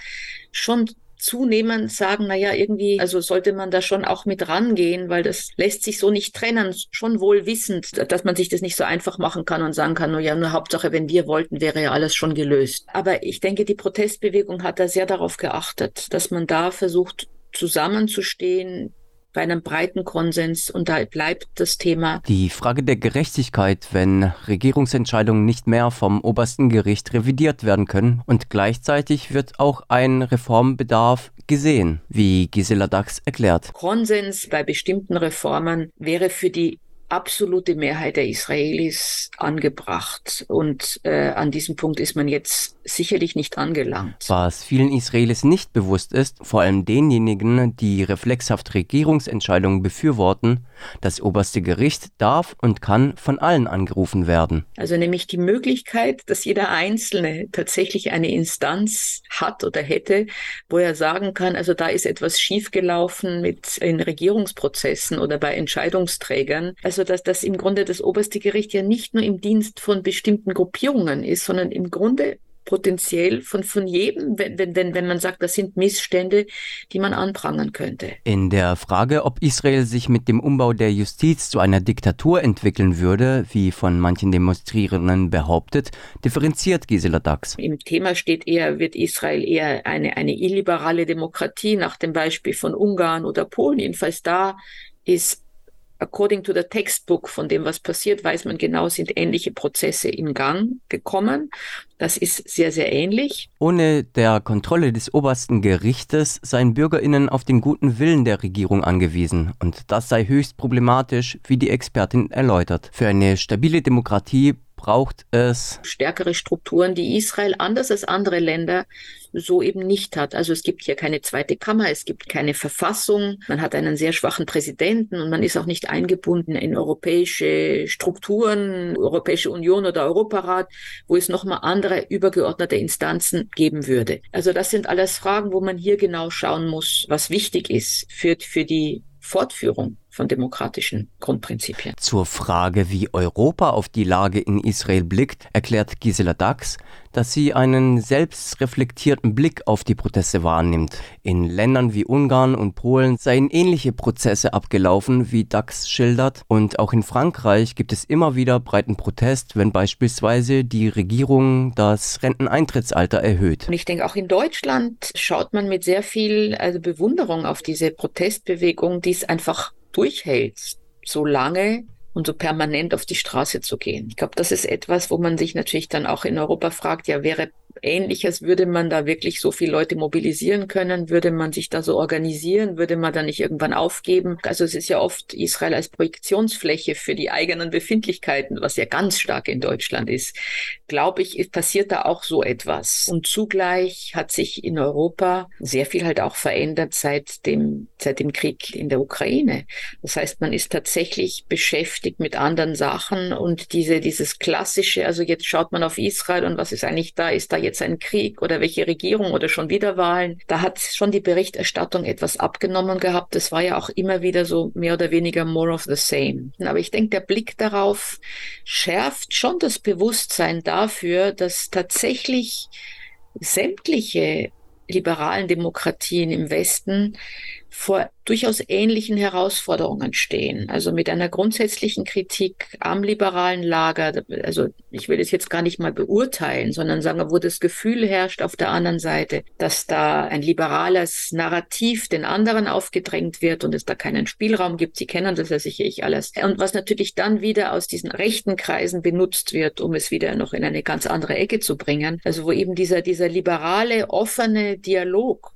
schon zunehmend sagen, na ja, irgendwie, also sollte man da schon auch mit rangehen, weil das lässt sich so nicht trennen, schon wohl wissend, dass man sich das nicht so einfach machen kann und sagen kann, nur ja, nur Hauptsache, wenn wir wollten, wäre ja alles schon gelöst. Aber ich denke, die Protestbewegung hat da sehr darauf geachtet, dass man da versucht, zusammenzustehen, bei einem breiten Konsens und da bleibt das Thema. Die Frage der Gerechtigkeit, wenn Regierungsentscheidungen nicht mehr vom obersten Gericht revidiert werden können und gleichzeitig wird auch ein Reformbedarf gesehen, wie Gisela Dax erklärt. Konsens bei bestimmten Reformen wäre für die absolute Mehrheit der Israelis angebracht. Und äh, an diesem Punkt ist man jetzt sicherlich nicht angelangt. Was vielen Israelis nicht bewusst ist, vor allem denjenigen, die reflexhaft Regierungsentscheidungen befürworten, das oberste Gericht darf und kann von allen angerufen werden. Also nämlich die Möglichkeit, dass jeder Einzelne tatsächlich eine Instanz hat oder hätte, wo er sagen kann, also da ist etwas schiefgelaufen mit in Regierungsprozessen oder bei Entscheidungsträgern. Also also dass das im Grunde das oberste Gericht ja nicht nur im Dienst von bestimmten Gruppierungen ist, sondern im Grunde potenziell von, von jedem, wenn, wenn, wenn man sagt, das sind Missstände, die man anprangern könnte. In der Frage, ob Israel sich mit dem Umbau der Justiz zu einer Diktatur entwickeln würde, wie von manchen Demonstrierenden behauptet, differenziert Gisela Dax. Im Thema steht eher, wird Israel eher eine, eine illiberale Demokratie nach dem Beispiel von Ungarn oder Polen. Jedenfalls da ist according to the textbook von dem, was passiert, weiß man genau, sind ähnliche Prozesse in Gang gekommen. Das ist sehr, sehr ähnlich. Ohne der Kontrolle des obersten Gerichtes seien Bürgerinnen auf den guten Willen der Regierung angewiesen. Und das sei höchst problematisch, wie die Expertin erläutert. Für eine stabile Demokratie braucht es stärkere Strukturen, die Israel anders als andere Länder so eben nicht hat. Also es gibt hier keine zweite Kammer, es gibt keine Verfassung, man hat einen sehr schwachen Präsidenten und man ist auch nicht eingebunden in europäische Strukturen, Europäische Union oder Europarat, wo es nochmal andere übergeordnete Instanzen geben würde. Also das sind alles Fragen, wo man hier genau schauen muss, was wichtig ist für, für die Fortführung von demokratischen Grundprinzipien. Zur Frage, wie Europa auf die Lage in Israel blickt, erklärt Gisela Dax, dass sie einen selbstreflektierten Blick auf die Proteste wahrnimmt. In Ländern wie Ungarn und Polen seien ähnliche Prozesse abgelaufen, wie Dax schildert, und auch in Frankreich gibt es immer wieder breiten Protest, wenn beispielsweise die Regierung das Renteneintrittsalter erhöht. Und ich denke, auch in Deutschland schaut man mit sehr viel also Bewunderung auf diese Protestbewegung, die es einfach durchhält, so lange und so permanent auf die Straße zu gehen. Ich glaube, das ist etwas, wo man sich natürlich dann auch in Europa fragt, ja, wäre Ähnliches, würde man da wirklich so viele Leute mobilisieren können? Würde man sich da so organisieren? Würde man da nicht irgendwann aufgeben? Also es ist ja oft Israel als Projektionsfläche für die eigenen Befindlichkeiten, was ja ganz stark in Deutschland ist. Glaube ich, passiert da auch so etwas. Und zugleich hat sich in Europa sehr viel halt auch verändert seit dem, seit dem Krieg in der Ukraine. Das heißt, man ist tatsächlich beschäftigt mit anderen Sachen und diese, dieses klassische, also jetzt schaut man auf Israel und was ist eigentlich da? Ist da jetzt ein Krieg oder welche Regierung oder schon wieder Wahlen. Da hat schon die Berichterstattung etwas abgenommen gehabt. Das war ja auch immer wieder so mehr oder weniger more of the same. Aber ich denke, der Blick darauf schärft schon das Bewusstsein dafür, dass tatsächlich sämtliche liberalen Demokratien im Westen vor durchaus ähnlichen Herausforderungen stehen. Also mit einer grundsätzlichen Kritik am liberalen Lager. Also ich will es jetzt gar nicht mal beurteilen, sondern sagen, wo das Gefühl herrscht auf der anderen Seite, dass da ein liberales Narrativ den anderen aufgedrängt wird und es da keinen Spielraum gibt. Sie kennen das ja sicherlich alles. Und was natürlich dann wieder aus diesen rechten Kreisen benutzt wird, um es wieder noch in eine ganz andere Ecke zu bringen. Also wo eben dieser, dieser liberale, offene Dialog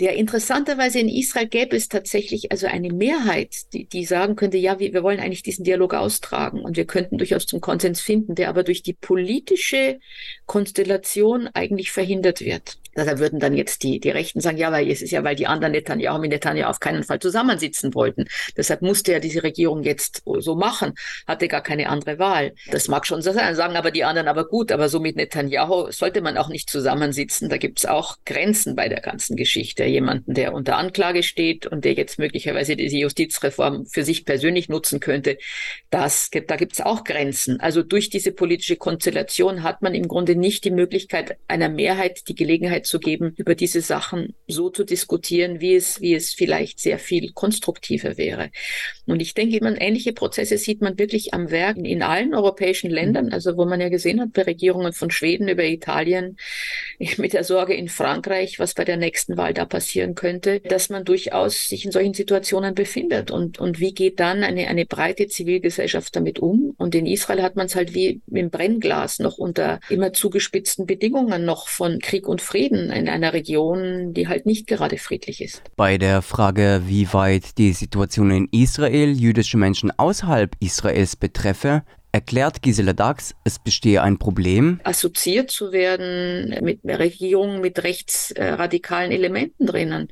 der interessanterweise in Israel gäbe es tatsächlich also eine Mehrheit, die, die sagen könnte, ja, wir, wir wollen eigentlich diesen Dialog austragen und wir könnten durchaus zum Konsens finden, der aber durch die politische Konstellation eigentlich verhindert wird. Da würden dann jetzt die, die Rechten sagen, ja, weil es ist ja, weil die anderen Netanyahu mit Netanyahu auf keinen Fall zusammensitzen wollten. Deshalb musste ja diese Regierung jetzt so machen, hatte gar keine andere Wahl. Das mag schon so sein, sagen aber die anderen, aber gut, aber so mit Netanyahu sollte man auch nicht zusammensitzen. Da gibt es auch Grenzen bei der ganzen Geschichte. Jemanden, der unter Anklage steht und der jetzt möglicherweise diese Justizreform für sich persönlich nutzen könnte, das, da gibt es auch Grenzen. Also durch diese politische Konstellation hat man im Grunde nicht die Möglichkeit einer Mehrheit die Gelegenheit Möglichkeit zu geben, über diese Sachen so zu diskutieren, wie es, wie es vielleicht sehr viel konstruktiver wäre. Und ich denke, man, ähnliche Prozesse sieht man wirklich am Werk in allen europäischen Ländern, also wo man ja gesehen hat, bei Regierungen von Schweden über Italien, mit der Sorge in Frankreich, was bei der nächsten Wahl da passieren könnte, dass man durchaus sich in solchen Situationen befindet. Und, und wie geht dann eine, eine breite Zivilgesellschaft damit um? Und in Israel hat man es halt wie im Brennglas noch unter immer zugespitzten Bedingungen noch von Krieg und Frieden leben in einer Region, die halt nicht gerade friedlich ist. Bei der Frage, wie weit die Situation in Israel jüdische Menschen außerhalb Israels betreffe, erklärt Gisela Dax, es bestehe ein Problem. Assoziiert zu werden mit Regierungen mit rechtsradikalen Elementen drinnen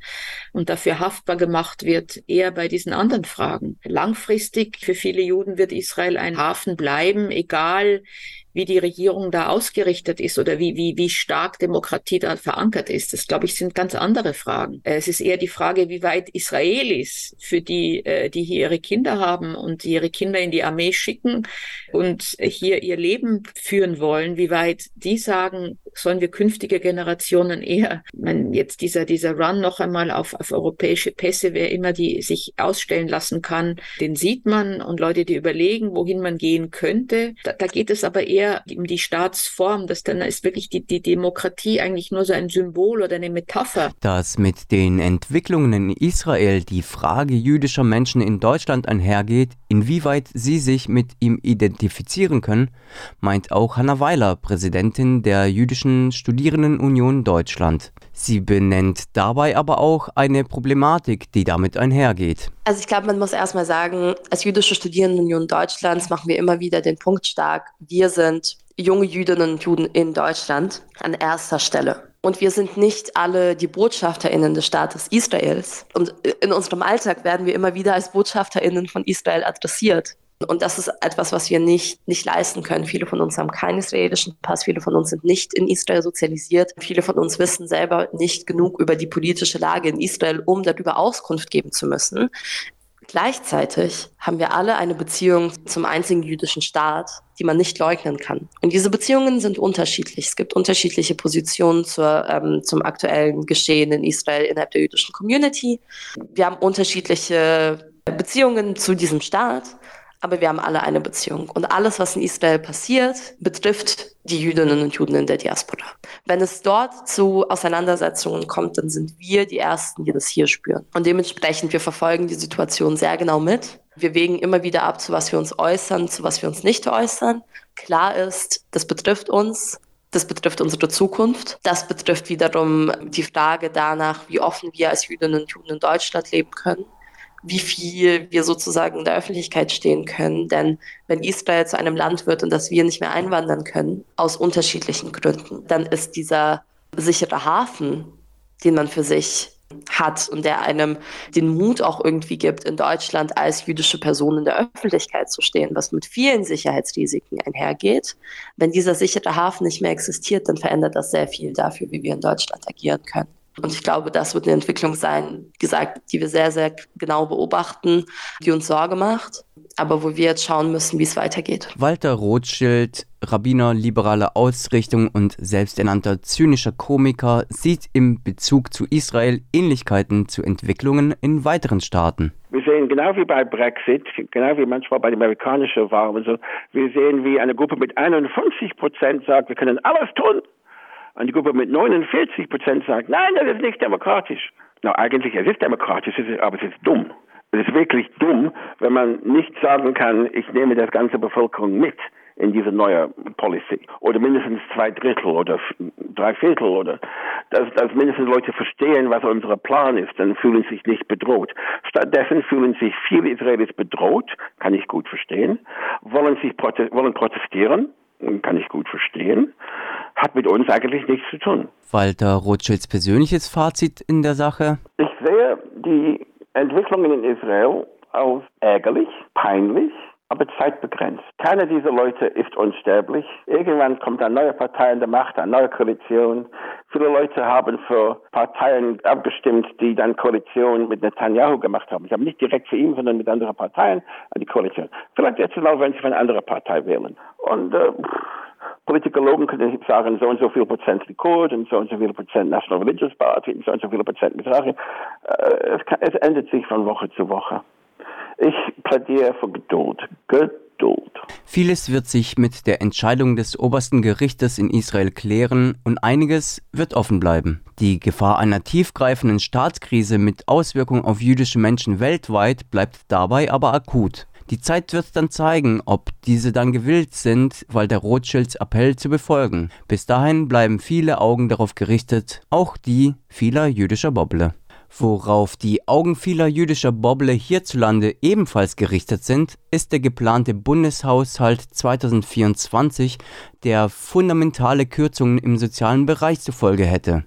und dafür haftbar gemacht wird, eher bei diesen anderen Fragen. Langfristig für viele Juden wird Israel ein Hafen bleiben, egal wie die Regierung da ausgerichtet ist oder wie, wie, wie stark Demokratie da verankert ist. Das, glaube ich, sind ganz andere Fragen. Äh, es ist eher die Frage, wie weit Israelis, für die, äh, die hier ihre Kinder haben und ihre Kinder in die Armee schicken und hier ihr Leben führen wollen, wie weit die sagen, sollen wir künftige Generationen eher, wenn jetzt dieser, dieser Run noch einmal auf, auf europäische Pässe, wer immer die sich ausstellen lassen kann, den sieht man und Leute, die überlegen, wohin man gehen könnte. Da, da geht es aber eher um die Staatsform, dass dann ist wirklich die, die Demokratie eigentlich nur so ein Symbol oder eine Metapher. Dass mit den Entwicklungen in Israel die Frage jüdischer Menschen in Deutschland einhergeht, inwieweit sie sich mit ihm identifizieren können, meint auch Hanna Weiler, Präsidentin der Jüdischen Studierendenunion Deutschland. Sie benennt dabei aber auch eine Problematik, die damit einhergeht. Also ich glaube, man muss erstmal sagen, als Jüdische Studierendenunion Deutschlands machen wir immer wieder den Punkt stark, wir sind junge Jüdinnen und Juden in Deutschland an erster Stelle. Und wir sind nicht alle die BotschafterInnen des Staates Israels. Und in unserem Alltag werden wir immer wieder als BotschafterInnen von Israel adressiert. Und das ist etwas, was wir nicht, nicht leisten können. Viele von uns haben keinen israelischen Pass, viele von uns sind nicht in Israel sozialisiert. Viele von uns wissen selber nicht genug über die politische Lage in Israel, um darüber Auskunft geben zu müssen. Gleichzeitig haben wir alle eine Beziehung zum einzigen jüdischen Staat, die man nicht leugnen kann. Und diese Beziehungen sind unterschiedlich. Es gibt unterschiedliche Positionen zur, ähm, zum aktuellen Geschehen in Israel innerhalb der jüdischen Community. Wir haben unterschiedliche Beziehungen zu diesem Staat aber wir haben alle eine Beziehung. Und alles, was in Israel passiert, betrifft die Jüdinnen und Juden in der Diaspora. Wenn es dort zu Auseinandersetzungen kommt, dann sind wir die Ersten, die das hier spüren. Und dementsprechend, wir verfolgen die Situation sehr genau mit. Wir wägen immer wieder ab, zu was wir uns äußern, zu was wir uns nicht äußern. Klar ist, das betrifft uns. Das betrifft unsere Zukunft. Das betrifft wiederum die Frage danach, wie offen wir als Jüdinnen und Juden in Deutschland leben können wie viel wir sozusagen in der Öffentlichkeit stehen können. Denn wenn Israel zu einem Land wird und dass wir nicht mehr einwandern können, aus unterschiedlichen Gründen, dann ist dieser sichere Hafen, den man für sich hat und der einem den Mut auch irgendwie gibt, in Deutschland als jüdische Person in der Öffentlichkeit zu stehen, was mit vielen Sicherheitsrisiken einhergeht. Wenn dieser sichere Hafen nicht mehr existiert, dann verändert das sehr viel dafür, wie wir in Deutschland agieren können. Und ich glaube, das wird eine Entwicklung sein, gesagt, die wir sehr, sehr genau beobachten, die uns Sorge macht, aber wo wir jetzt schauen müssen, wie es weitergeht. Walter Rothschild, Rabbiner liberaler Ausrichtung und selbsternannter zynischer Komiker, sieht im Bezug zu Israel Ähnlichkeiten zu Entwicklungen in weiteren Staaten. Wir sehen genau wie bei Brexit, genau wie manchmal bei den amerikanischen Wahlen, so, wir sehen, wie eine Gruppe mit 51 Prozent sagt, wir können alles tun, und die Gruppe mit 49 Prozent sagt, nein, das ist nicht demokratisch. Na, eigentlich, es ist demokratisch, aber es ist dumm. Es ist wirklich dumm, wenn man nicht sagen kann, ich nehme das ganze Bevölkerung mit in diese neue Policy. Oder mindestens zwei Drittel oder drei Viertel oder dass, dass mindestens Leute verstehen, was unser Plan ist, dann fühlen sich nicht bedroht. Stattdessen fühlen sich viele Israelis bedroht, kann ich gut verstehen, wollen sich wollen protestieren, kann ich gut verstehen, hat mit uns eigentlich nichts zu tun. Walter Rothschilds persönliches Fazit in der Sache? Ich sehe die Entwicklungen in Israel als ärgerlich, peinlich, aber zeitbegrenzt. Keiner dieser Leute ist unsterblich. Irgendwann kommt eine neue Partei an der Macht, eine neue Koalition. Viele Leute haben für Parteien abgestimmt, die dann Koalition mit Netanyahu gemacht haben. Ich habe nicht direkt für ihn, sondern mit anderen Parteien an die Koalition. Vielleicht jetzt auch, wenn sie für eine andere Partei wählen. Und äh, Politikologen können sagen, so und so viel Prozent Likud und so und so viel Prozent National Religious Party und so und so viel Prozent Mizrahi. Äh, es, es ändert sich von Woche zu Woche. Ich plädiere für Geduld. Geduld. Vieles wird sich mit der Entscheidung des obersten Gerichtes in Israel klären und einiges wird offen bleiben. Die Gefahr einer tiefgreifenden Staatskrise mit Auswirkungen auf jüdische Menschen weltweit bleibt dabei aber akut. Die Zeit wird dann zeigen, ob diese dann gewillt sind, Walter Rothschilds Appell zu befolgen. Bis dahin bleiben viele Augen darauf gerichtet, auch die vieler jüdischer Bobble. Worauf die Augen vieler jüdischer Bobble hierzulande ebenfalls gerichtet sind, ist der geplante Bundeshaushalt 2024, der fundamentale Kürzungen im sozialen Bereich zur Folge hätte.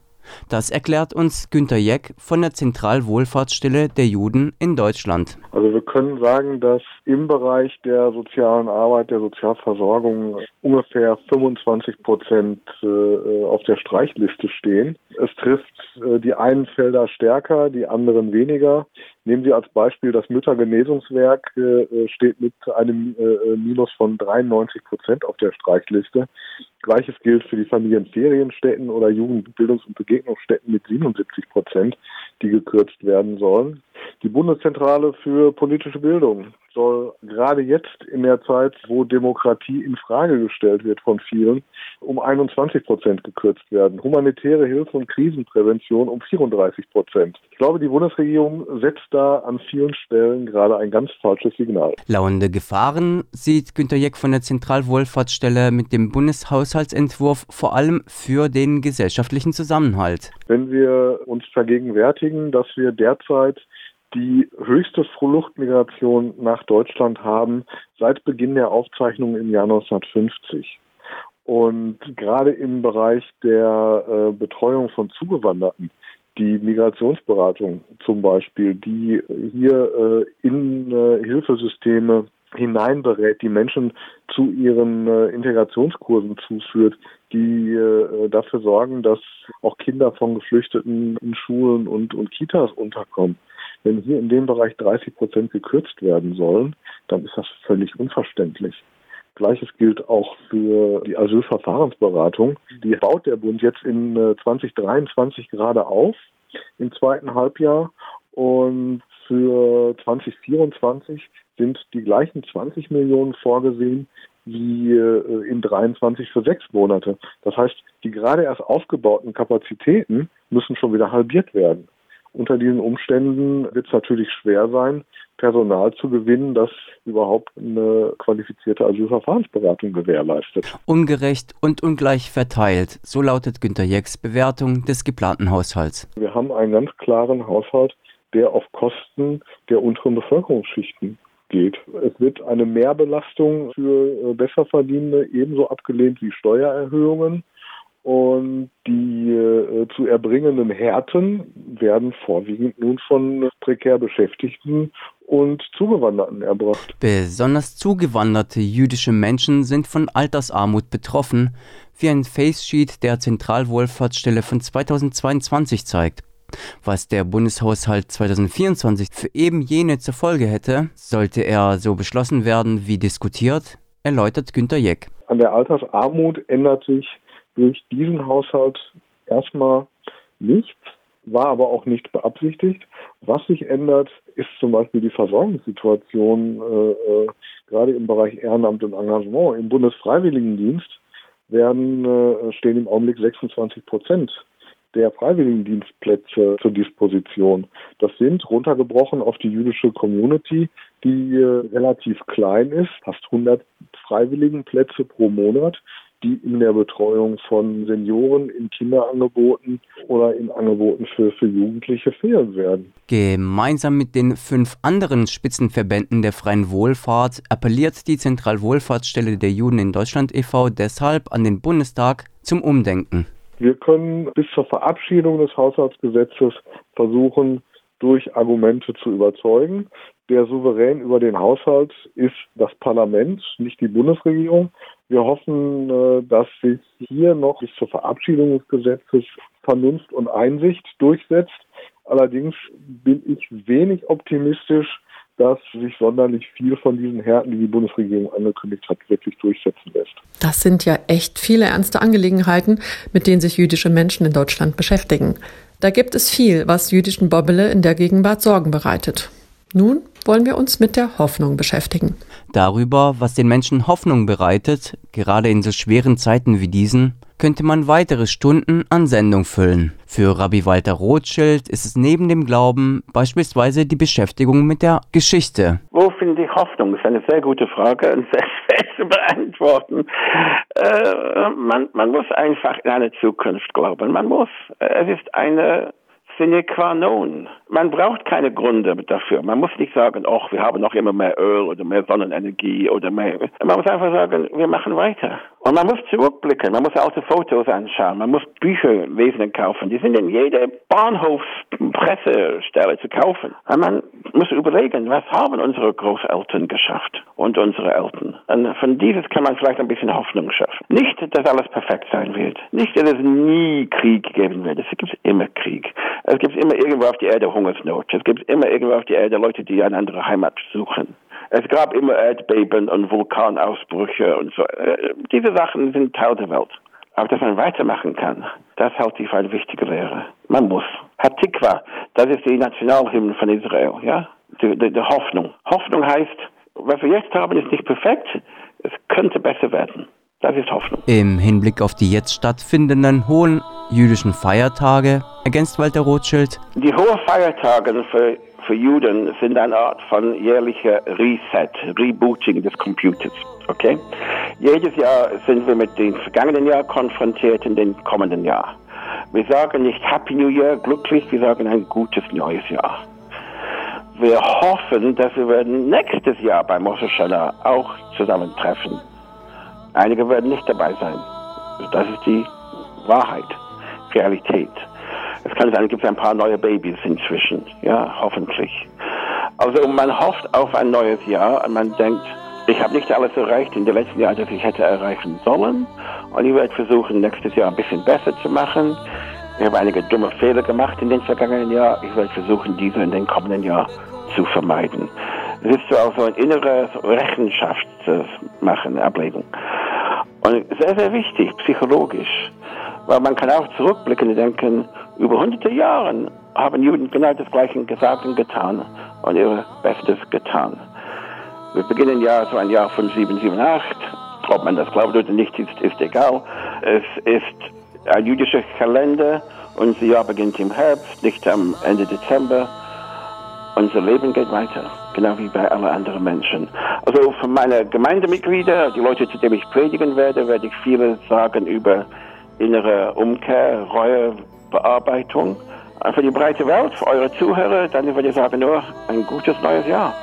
Das erklärt uns Günter Jeck von der Zentralwohlfahrtsstelle der Juden in Deutschland. Also wir können sagen, dass im Bereich der sozialen Arbeit, der Sozialversorgung ungefähr 25 Prozent äh, auf der Streichliste stehen. Es trifft äh, die einen Felder stärker, die anderen weniger. Nehmen Sie als Beispiel das Müttergenesungswerk, äh, steht mit einem äh, Minus von 93 Prozent auf der Streichliste. Gleiches gilt für die Familienferienstätten oder Jugendbildungs- und Begegnungsstätten mit 77 Prozent, die gekürzt werden sollen. Die Bundeszentrale für politische Bildung soll gerade jetzt in der Zeit, wo Demokratie in Frage gestellt wird von vielen, um 21 Prozent gekürzt werden. Humanitäre Hilfe und Krisenprävention um 34 Prozent. Ich glaube, die Bundesregierung setzt da an vielen Stellen gerade ein ganz falsches Signal. Lauernde Gefahren sieht Günter Jeck von der Zentralwohlfahrtsstelle mit dem Bundeshaushaltsentwurf vor allem für den gesellschaftlichen Zusammenhalt. Wenn wir uns vergegenwärtigen, dass wir derzeit die höchste Fluchtmigration nach Deutschland haben seit Beginn der Aufzeichnung im Jahr 1950. Und gerade im Bereich der äh, Betreuung von Zugewanderten, die Migrationsberatung zum Beispiel, die hier äh, in äh, Hilfesysteme hineinberät, die Menschen zu ihren äh, Integrationskursen zuführt, die äh, dafür sorgen, dass auch Kinder von Geflüchteten in Schulen und, und Kitas unterkommen. Wenn hier in dem Bereich 30 Prozent gekürzt werden sollen, dann ist das völlig unverständlich. Gleiches gilt auch für die Asylverfahrensberatung. Die baut der Bund jetzt in 2023 äh, gerade auf, im zweiten Halbjahr. Und für 2024 sind die gleichen 20 Millionen vorgesehen wie äh, in 23 für sechs Monate. Das heißt, die gerade erst aufgebauten Kapazitäten müssen schon wieder halbiert werden. Unter diesen Umständen wird es natürlich schwer sein, Personal zu gewinnen, das überhaupt eine qualifizierte Asylverfahrensberatung gewährleistet. Ungerecht und ungleich verteilt, so lautet Günter Jecks Bewertung des geplanten Haushalts. Wir haben einen ganz klaren Haushalt, der auf Kosten der unteren Bevölkerungsschichten geht. Es wird eine Mehrbelastung für äh, Besserverdienende ebenso abgelehnt wie Steuererhöhungen. Und die äh, zu erbringenden Härten werden vorwiegend nun von prekär Beschäftigten und Zugewanderten erbracht. Besonders zugewanderte jüdische Menschen sind von Altersarmut betroffen, wie ein Facesheet der Zentralwohlfahrtsstelle von 2022 zeigt. Was der Bundeshaushalt 2024 für eben jene zur Folge hätte, sollte er so beschlossen werden wie diskutiert, erläutert Günter Jeck. An der Altersarmut ändert sich durch diesen Haushalt erstmal nichts, war aber auch nicht beabsichtigt. Was sich ändert, ist zum Beispiel die Versorgungssituation, äh, äh, gerade im Bereich Ehrenamt und Engagement. Im Bundesfreiwilligendienst werden, äh, stehen im Augenblick 26 Prozent der Freiwilligendienstplätze zur Disposition. Das sind runtergebrochen auf die jüdische Community, die äh, relativ klein ist, fast 100 Freiwilligenplätze pro Monat die in der Betreuung von Senioren in Kinderangeboten oder in Angeboten für, für Jugendliche fehlen werden. Gemeinsam mit den fünf anderen Spitzenverbänden der freien Wohlfahrt appelliert die Zentralwohlfahrtsstelle der Juden in Deutschland e.V. deshalb an den Bundestag zum Umdenken. Wir können bis zur Verabschiedung des Haushaltsgesetzes versuchen, durch Argumente zu überzeugen. Der Souverän über den Haushalt ist das Parlament, nicht die Bundesregierung. Wir hoffen, äh, dass sich hier noch bis zur Verabschiedung des Gesetzes Vernunft und Einsicht durchsetzt. Allerdings bin ich wenig optimistisch, dass sich sonderlich viel von diesen Härten, die die Bundesregierung angekündigt hat, wirklich durchsetzen lässt. Das sind ja echt viele ernste Angelegenheiten, mit denen sich jüdische Menschen in Deutschland beschäftigen. Da gibt es viel, was jüdischen Bobbele in der Gegenwart Sorgen bereitet. Nun wollen wir uns mit der Hoffnung beschäftigen. Darüber, was den Menschen Hoffnung bereitet, gerade in so schweren Zeiten wie diesen, könnte man weitere Stunden an Sendung füllen. Für Rabbi Walter Rothschild ist es neben dem Glauben beispielsweise die Beschäftigung mit der Geschichte. Wo finde ich Hoffnung? Das ist eine sehr gute Frage und sehr schwer zu beantworten. Äh, man, man muss einfach in eine Zukunft glauben. Man muss. Es ist eine sine qua non. Man braucht keine Gründe dafür. Man muss nicht sagen, ach, wir haben noch immer mehr Öl oder mehr Sonnenenergie oder mehr. Man muss einfach sagen, wir machen weiter. Und man muss zurückblicken, man muss alte Fotos anschauen, man muss Bücher lesen und kaufen. Die sind in jeder Bahnhofspressestelle zu kaufen. Und man muss überlegen, was haben unsere Großeltern geschafft und unsere Eltern. Und von dieses kann man vielleicht ein bisschen Hoffnung schaffen. Nicht, dass alles perfekt sein wird. Nicht, dass es nie Krieg geben wird. Es gibt immer Krieg. Es gibt immer irgendwo auf der Erde Hungersnot. Es gibt immer irgendwo auf der Erde Leute, die eine andere Heimat suchen. Es gab immer Erdbeben und Vulkanausbrüche und so. Äh, diese Sachen sind Teil der Welt. Aber dass man weitermachen kann, das halte ich für eine wichtige Lehre. Man muss. Hatikva, das ist die Nationalhymne von Israel, ja? Die, die, die Hoffnung. Hoffnung heißt, was wir jetzt haben, ist nicht perfekt. Es könnte besser werden. Das ist Hoffnung. Im Hinblick auf die jetzt stattfindenden hohen jüdischen Feiertage ergänzt Walter Rothschild. Die hohen Feiertage für für Juden sind eine Art von jährlicher Reset, Rebooting des Computers. Okay? Jedes Jahr sind wir mit dem vergangenen Jahr konfrontiert in den kommenden Jahr. Wir sagen nicht Happy New Year, glücklich, wir sagen ein gutes neues Jahr. Wir hoffen, dass wir nächstes Jahr bei Moshe Hashanah auch zusammentreffen. Einige werden nicht dabei sein. Das ist die Wahrheit, Realität. Es kann sein, es gibt ein paar neue Babys inzwischen, ja, hoffentlich. Also man hofft auf ein neues Jahr und man denkt, ich habe nicht alles erreicht in den letzten Jahren, das ich hätte erreichen sollen. Und ich werde versuchen, nächstes Jahr ein bisschen besser zu machen. Ich habe einige dumme Fehler gemacht in den vergangenen Jahren. Ich werde versuchen, diese in den kommenden Jahr zu vermeiden. Es ist so auch so eine innere Rechenschaft zu machen, Ablegung. Und sehr, sehr wichtig, psychologisch. Weil man kann auch zurückblicken und denken, über hunderte Jahre haben Juden genau das Gleiche gesagt und getan und ihr Bestes getan. Wir beginnen ja so ein Jahr von 778. Ob man das glaubt oder nicht, ist, ist egal. Es ist ein jüdischer Kalender. Unser Jahr beginnt im Herbst, nicht am Ende Dezember. Unser Leben geht weiter, genau wie bei allen anderen Menschen. Also von meinen Gemeindemitgliedern, die Leute, zu denen ich predigen werde, werde ich vieles sagen über innere Umkehr, Reue, Bearbeitung. Für die breite Welt, für eure Zuhörer, dann würde ich sagen, nur ein gutes neues Jahr.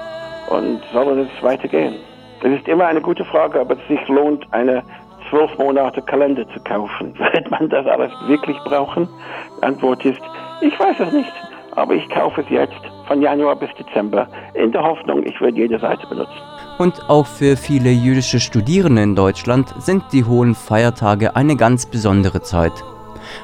Und soll es weitergehen? Es ist immer eine gute Frage, ob es sich lohnt, eine zwölf Monate Kalender zu kaufen. Wird man das alles wirklich brauchen? Die Antwort ist, ich weiß es nicht, aber ich kaufe es jetzt von Januar bis Dezember in der Hoffnung, ich werde jede Seite benutzen. Und auch für viele jüdische Studierende in Deutschland sind die hohen Feiertage eine ganz besondere Zeit.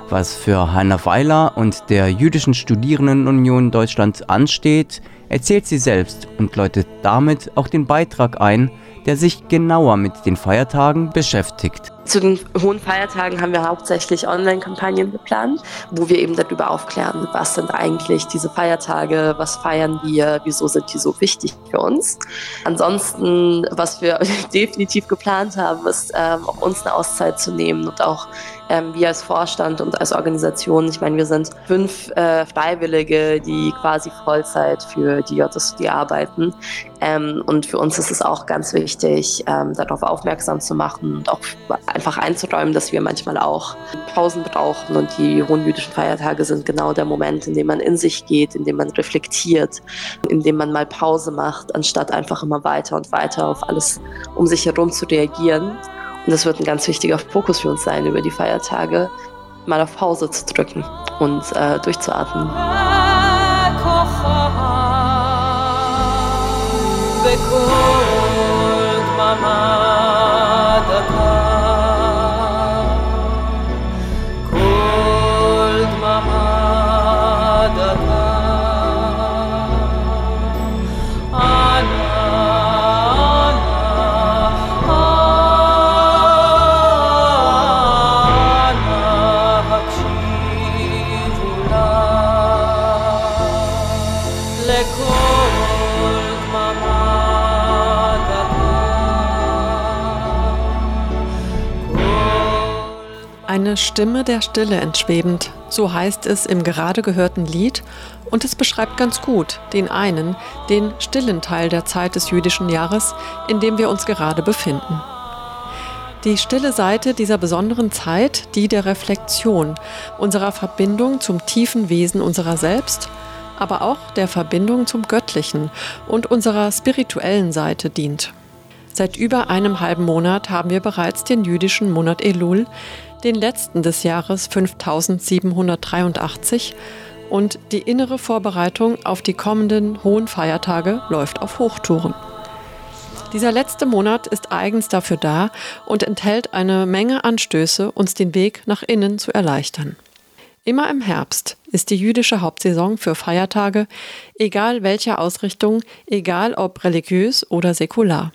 Was für Heiner Weiler und der Jüdischen Studierendenunion Deutschland ansteht, erzählt sie selbst und läutet damit auch den Beitrag ein, der sich genauer mit den Feiertagen beschäftigt. Zu den hohen Feiertagen haben wir hauptsächlich Online-Kampagnen geplant, wo wir eben darüber aufklären, was sind eigentlich diese Feiertage, was feiern wir, wieso sind die so wichtig für uns. Ansonsten, was wir definitiv geplant haben, ist ähm, auch uns eine Auszeit zu nehmen und auch ähm, wir als Vorstand und als Organisation, ich meine, wir sind fünf äh, Freiwillige, die quasi Vollzeit für die JSD arbeiten. Ähm, und für uns ist es auch ganz wichtig, ähm, darauf aufmerksam zu machen und auch einfach einzuräumen, dass wir manchmal auch Pausen brauchen. Und die hohen jüdischen Feiertage sind genau der Moment, in dem man in sich geht, in dem man reflektiert, in dem man mal Pause macht, anstatt einfach immer weiter und weiter auf alles um sich herum zu reagieren. Und das wird ein ganz wichtiger Fokus für uns sein, über die Feiertage mal auf Pause zu drücken und äh, durchzuatmen. Eine Stimme der Stille entschwebend, so heißt es im gerade gehörten Lied, und es beschreibt ganz gut den einen, den stillen Teil der Zeit des jüdischen Jahres, in dem wir uns gerade befinden. Die stille Seite dieser besonderen Zeit, die der Reflexion, unserer Verbindung zum tiefen Wesen unserer selbst, aber auch der Verbindung zum Göttlichen und unserer spirituellen Seite dient. Seit über einem halben Monat haben wir bereits den jüdischen Monat Elul, den letzten des Jahres 5783 und die innere Vorbereitung auf die kommenden hohen Feiertage läuft auf Hochtouren. Dieser letzte Monat ist eigens dafür da und enthält eine Menge Anstöße, uns den Weg nach innen zu erleichtern. Immer im Herbst ist die jüdische Hauptsaison für Feiertage, egal welcher Ausrichtung, egal ob religiös oder säkular.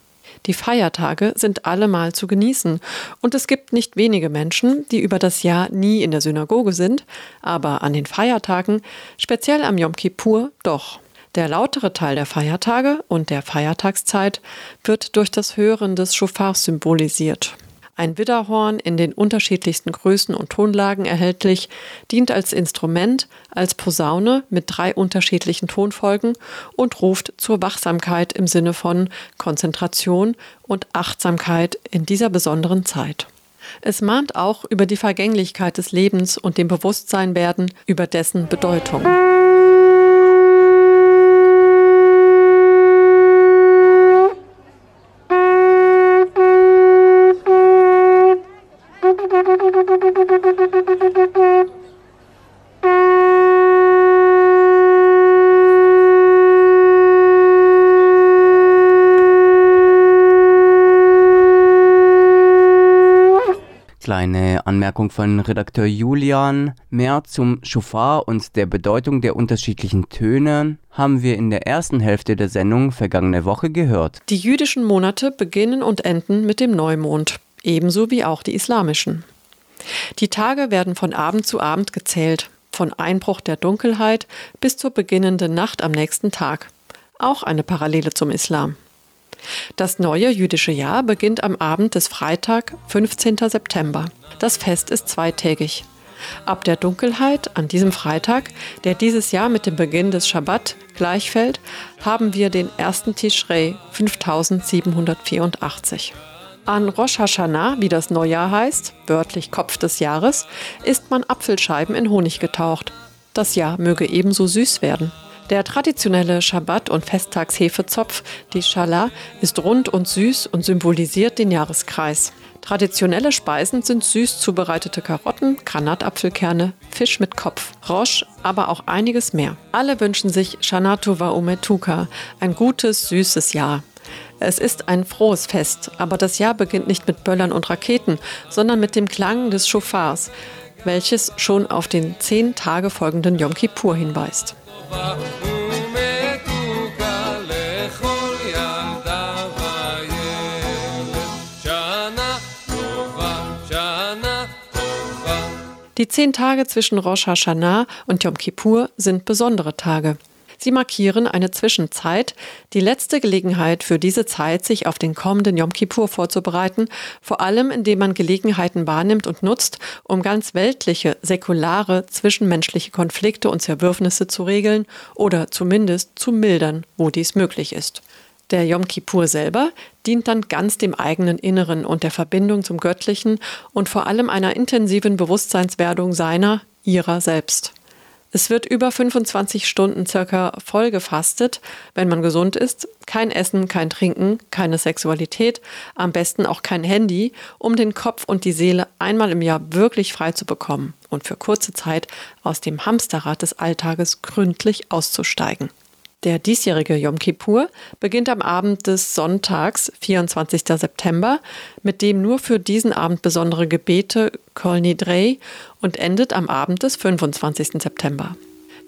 Die Feiertage sind allemal zu genießen und es gibt nicht wenige Menschen, die über das Jahr nie in der Synagoge sind, aber an den Feiertagen, speziell am Yom Kippur, doch. Der lautere Teil der Feiertage und der Feiertagszeit wird durch das Hören des Schofars symbolisiert. Ein Widderhorn in den unterschiedlichsten Größen und Tonlagen erhältlich, dient als Instrument, als Posaune mit drei unterschiedlichen Tonfolgen und ruft zur Wachsamkeit im Sinne von Konzentration und Achtsamkeit in dieser besonderen Zeit. Es mahnt auch über die Vergänglichkeit des Lebens und dem Bewusstsein werden über dessen Bedeutung. Kleine Anmerkung von Redakteur Julian. Mehr zum Schofar und der Bedeutung der unterschiedlichen Töne haben wir in der ersten Hälfte der Sendung vergangene Woche gehört. Die jüdischen Monate beginnen und enden mit dem Neumond, ebenso wie auch die islamischen. Die Tage werden von Abend zu Abend gezählt, von Einbruch der Dunkelheit bis zur beginnenden Nacht am nächsten Tag. Auch eine Parallele zum Islam. Das neue jüdische Jahr beginnt am Abend des Freitag, 15. September. Das Fest ist zweitägig. Ab der Dunkelheit an diesem Freitag, der dieses Jahr mit dem Beginn des Schabbat gleichfällt, haben wir den ersten Tishrei 5784. An Rosh Hashanah, wie das Neujahr heißt, wörtlich Kopf des Jahres, isst man Apfelscheiben in Honig getaucht. Das Jahr möge ebenso süß werden. Der traditionelle Schabbat- und Festtagshefezopf, die Schala, ist rund und süß und symbolisiert den Jahreskreis. Traditionelle Speisen sind süß zubereitete Karotten, Granatapfelkerne, Fisch mit Kopf, Roche, aber auch einiges mehr. Alle wünschen sich Shana Tova Umetuka, ein gutes, süßes Jahr. Es ist ein frohes Fest, aber das Jahr beginnt nicht mit Böllern und Raketen, sondern mit dem Klang des Schofars, welches schon auf den zehn Tage folgenden Yom Kippur hinweist. Die zehn Tage zwischen Rosh Hashanah und Yom Kippur sind besondere Tage. Sie markieren eine Zwischenzeit, die letzte Gelegenheit für diese Zeit, sich auf den kommenden Yom Kippur vorzubereiten, vor allem indem man Gelegenheiten wahrnimmt und nutzt, um ganz weltliche, säkulare, zwischenmenschliche Konflikte und Zerwürfnisse zu regeln oder zumindest zu mildern, wo dies möglich ist. Der Yom Kippur selber dient dann ganz dem eigenen Inneren und der Verbindung zum Göttlichen und vor allem einer intensiven Bewusstseinswerdung seiner, ihrer selbst. Es wird über 25 Stunden circa voll gefastet, wenn man gesund ist. Kein Essen, kein Trinken, keine Sexualität, am besten auch kein Handy, um den Kopf und die Seele einmal im Jahr wirklich frei zu bekommen und für kurze Zeit aus dem Hamsterrad des Alltages gründlich auszusteigen. Der diesjährige Yom Kippur beginnt am Abend des Sonntags, 24. September, mit dem nur für diesen Abend besondere Gebete Kol Nidrei und endet am Abend des 25. September.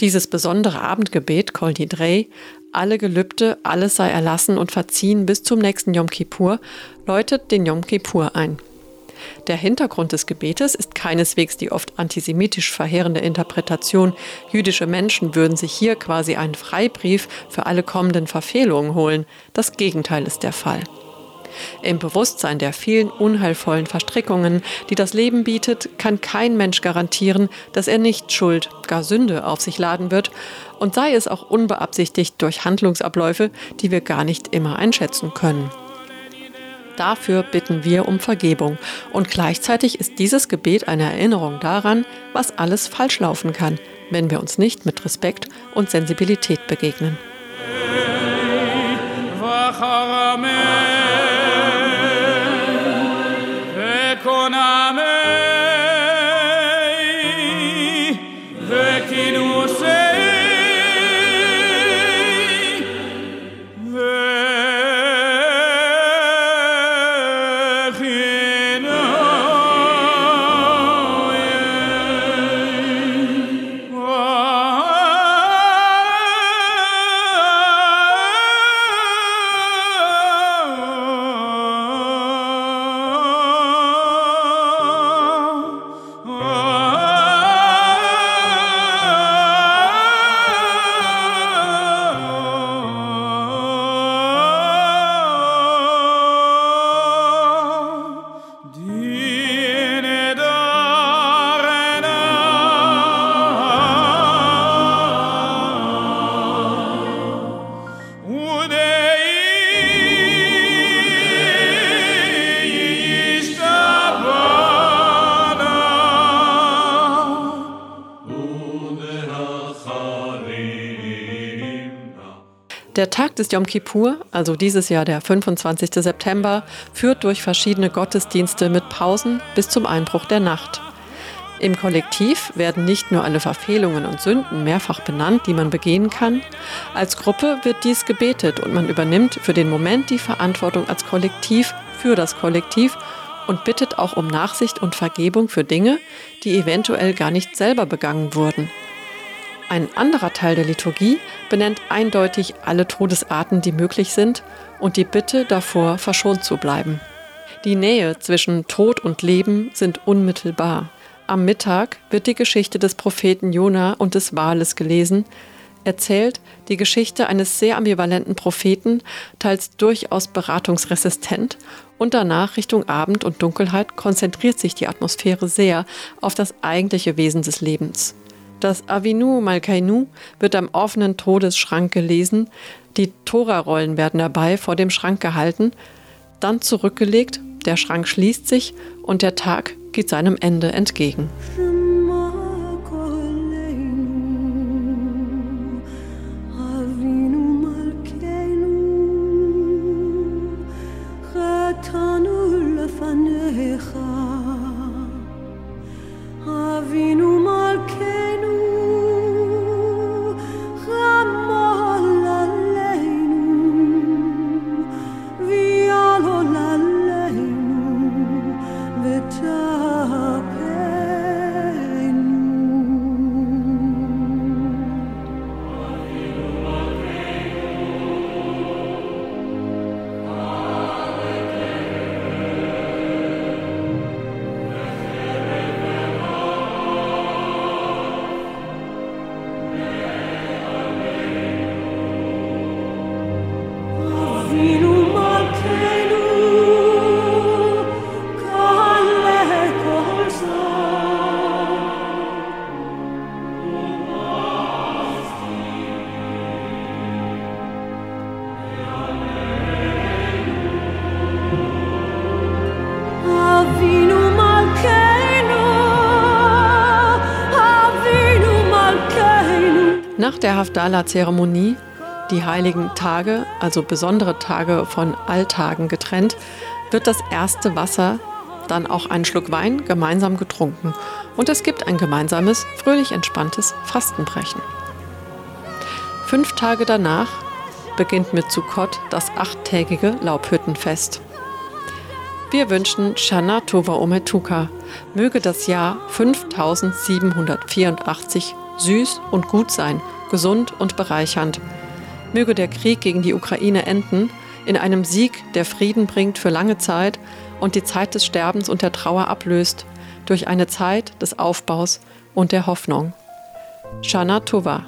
Dieses besondere Abendgebet Kol Nidrei, alle Gelübde, alles sei erlassen und verziehen bis zum nächsten Yom Kippur, läutet den Yom Kippur ein. Der Hintergrund des Gebetes ist keineswegs die oft antisemitisch verheerende Interpretation, jüdische Menschen würden sich hier quasi einen Freibrief für alle kommenden Verfehlungen holen. Das Gegenteil ist der Fall. Im Bewusstsein der vielen unheilvollen Verstrickungen, die das Leben bietet, kann kein Mensch garantieren, dass er nicht Schuld, gar Sünde auf sich laden wird, und sei es auch unbeabsichtigt durch Handlungsabläufe, die wir gar nicht immer einschätzen können. Dafür bitten wir um Vergebung. Und gleichzeitig ist dieses Gebet eine Erinnerung daran, was alles falsch laufen kann, wenn wir uns nicht mit Respekt und Sensibilität begegnen. Amen. Tag des Yom Kippur, also dieses Jahr der 25. September, führt durch verschiedene Gottesdienste mit Pausen bis zum Einbruch der Nacht. Im Kollektiv werden nicht nur alle Verfehlungen und Sünden mehrfach benannt, die man begehen kann. Als Gruppe wird dies gebetet und man übernimmt für den Moment die Verantwortung als Kollektiv für das Kollektiv und bittet auch um Nachsicht und Vergebung für Dinge, die eventuell gar nicht selber begangen wurden. Ein anderer Teil der Liturgie benennt eindeutig alle Todesarten, die möglich sind, und die Bitte davor, verschont zu bleiben. Die Nähe zwischen Tod und Leben sind unmittelbar. Am Mittag wird die Geschichte des Propheten Jona und des Wales gelesen, erzählt die Geschichte eines sehr ambivalenten Propheten, teils durchaus beratungsresistent, und danach Richtung Abend und Dunkelheit konzentriert sich die Atmosphäre sehr auf das eigentliche Wesen des Lebens. Das Avinu Malkainu wird am offenen Todesschrank gelesen, die Torarollen werden dabei vor dem Schrank gehalten, dann zurückgelegt, der Schrank schließt sich und der Tag geht seinem Ende entgegen. Der Hafdala-Zeremonie, die heiligen Tage, also besondere Tage von Alltagen getrennt, wird das erste Wasser, dann auch ein Schluck Wein gemeinsam getrunken und es gibt ein gemeinsames, fröhlich entspanntes Fastenbrechen. Fünf Tage danach beginnt mit Sukkot das achttägige Laubhüttenfest. Wir wünschen Shana Tova Ometuka, möge das Jahr 5784 süß und gut sein gesund und bereichernd. Möge der Krieg gegen die Ukraine enden in einem Sieg, der Frieden bringt für lange Zeit und die Zeit des Sterbens und der Trauer ablöst, durch eine Zeit des Aufbaus und der Hoffnung. Shana Tova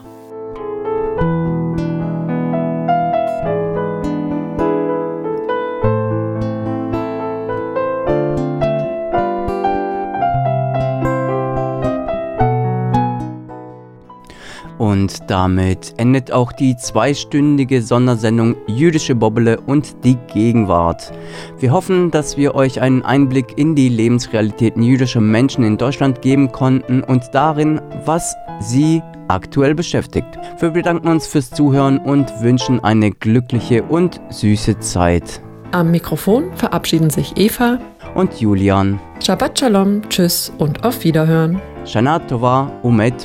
Und damit endet auch die zweistündige Sondersendung Jüdische Bobbele und die Gegenwart. Wir hoffen, dass wir euch einen Einblick in die Lebensrealitäten jüdischer Menschen in Deutschland geben konnten und darin, was sie aktuell beschäftigt. Wir bedanken uns fürs Zuhören und wünschen eine glückliche und süße Zeit. Am Mikrofon verabschieden sich Eva und Julian. Shabbat Shalom, Tschüss und auf Wiederhören. Shana Tova Umet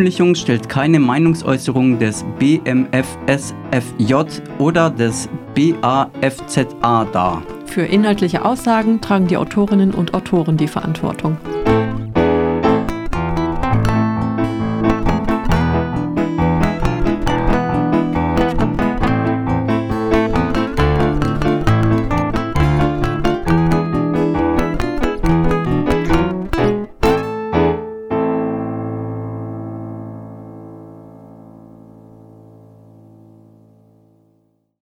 Veröffentlichung stellt keine Meinungsäußerung des BMFSFJ oder des BAFZA dar. Für inhaltliche Aussagen tragen die Autorinnen und Autoren die Verantwortung.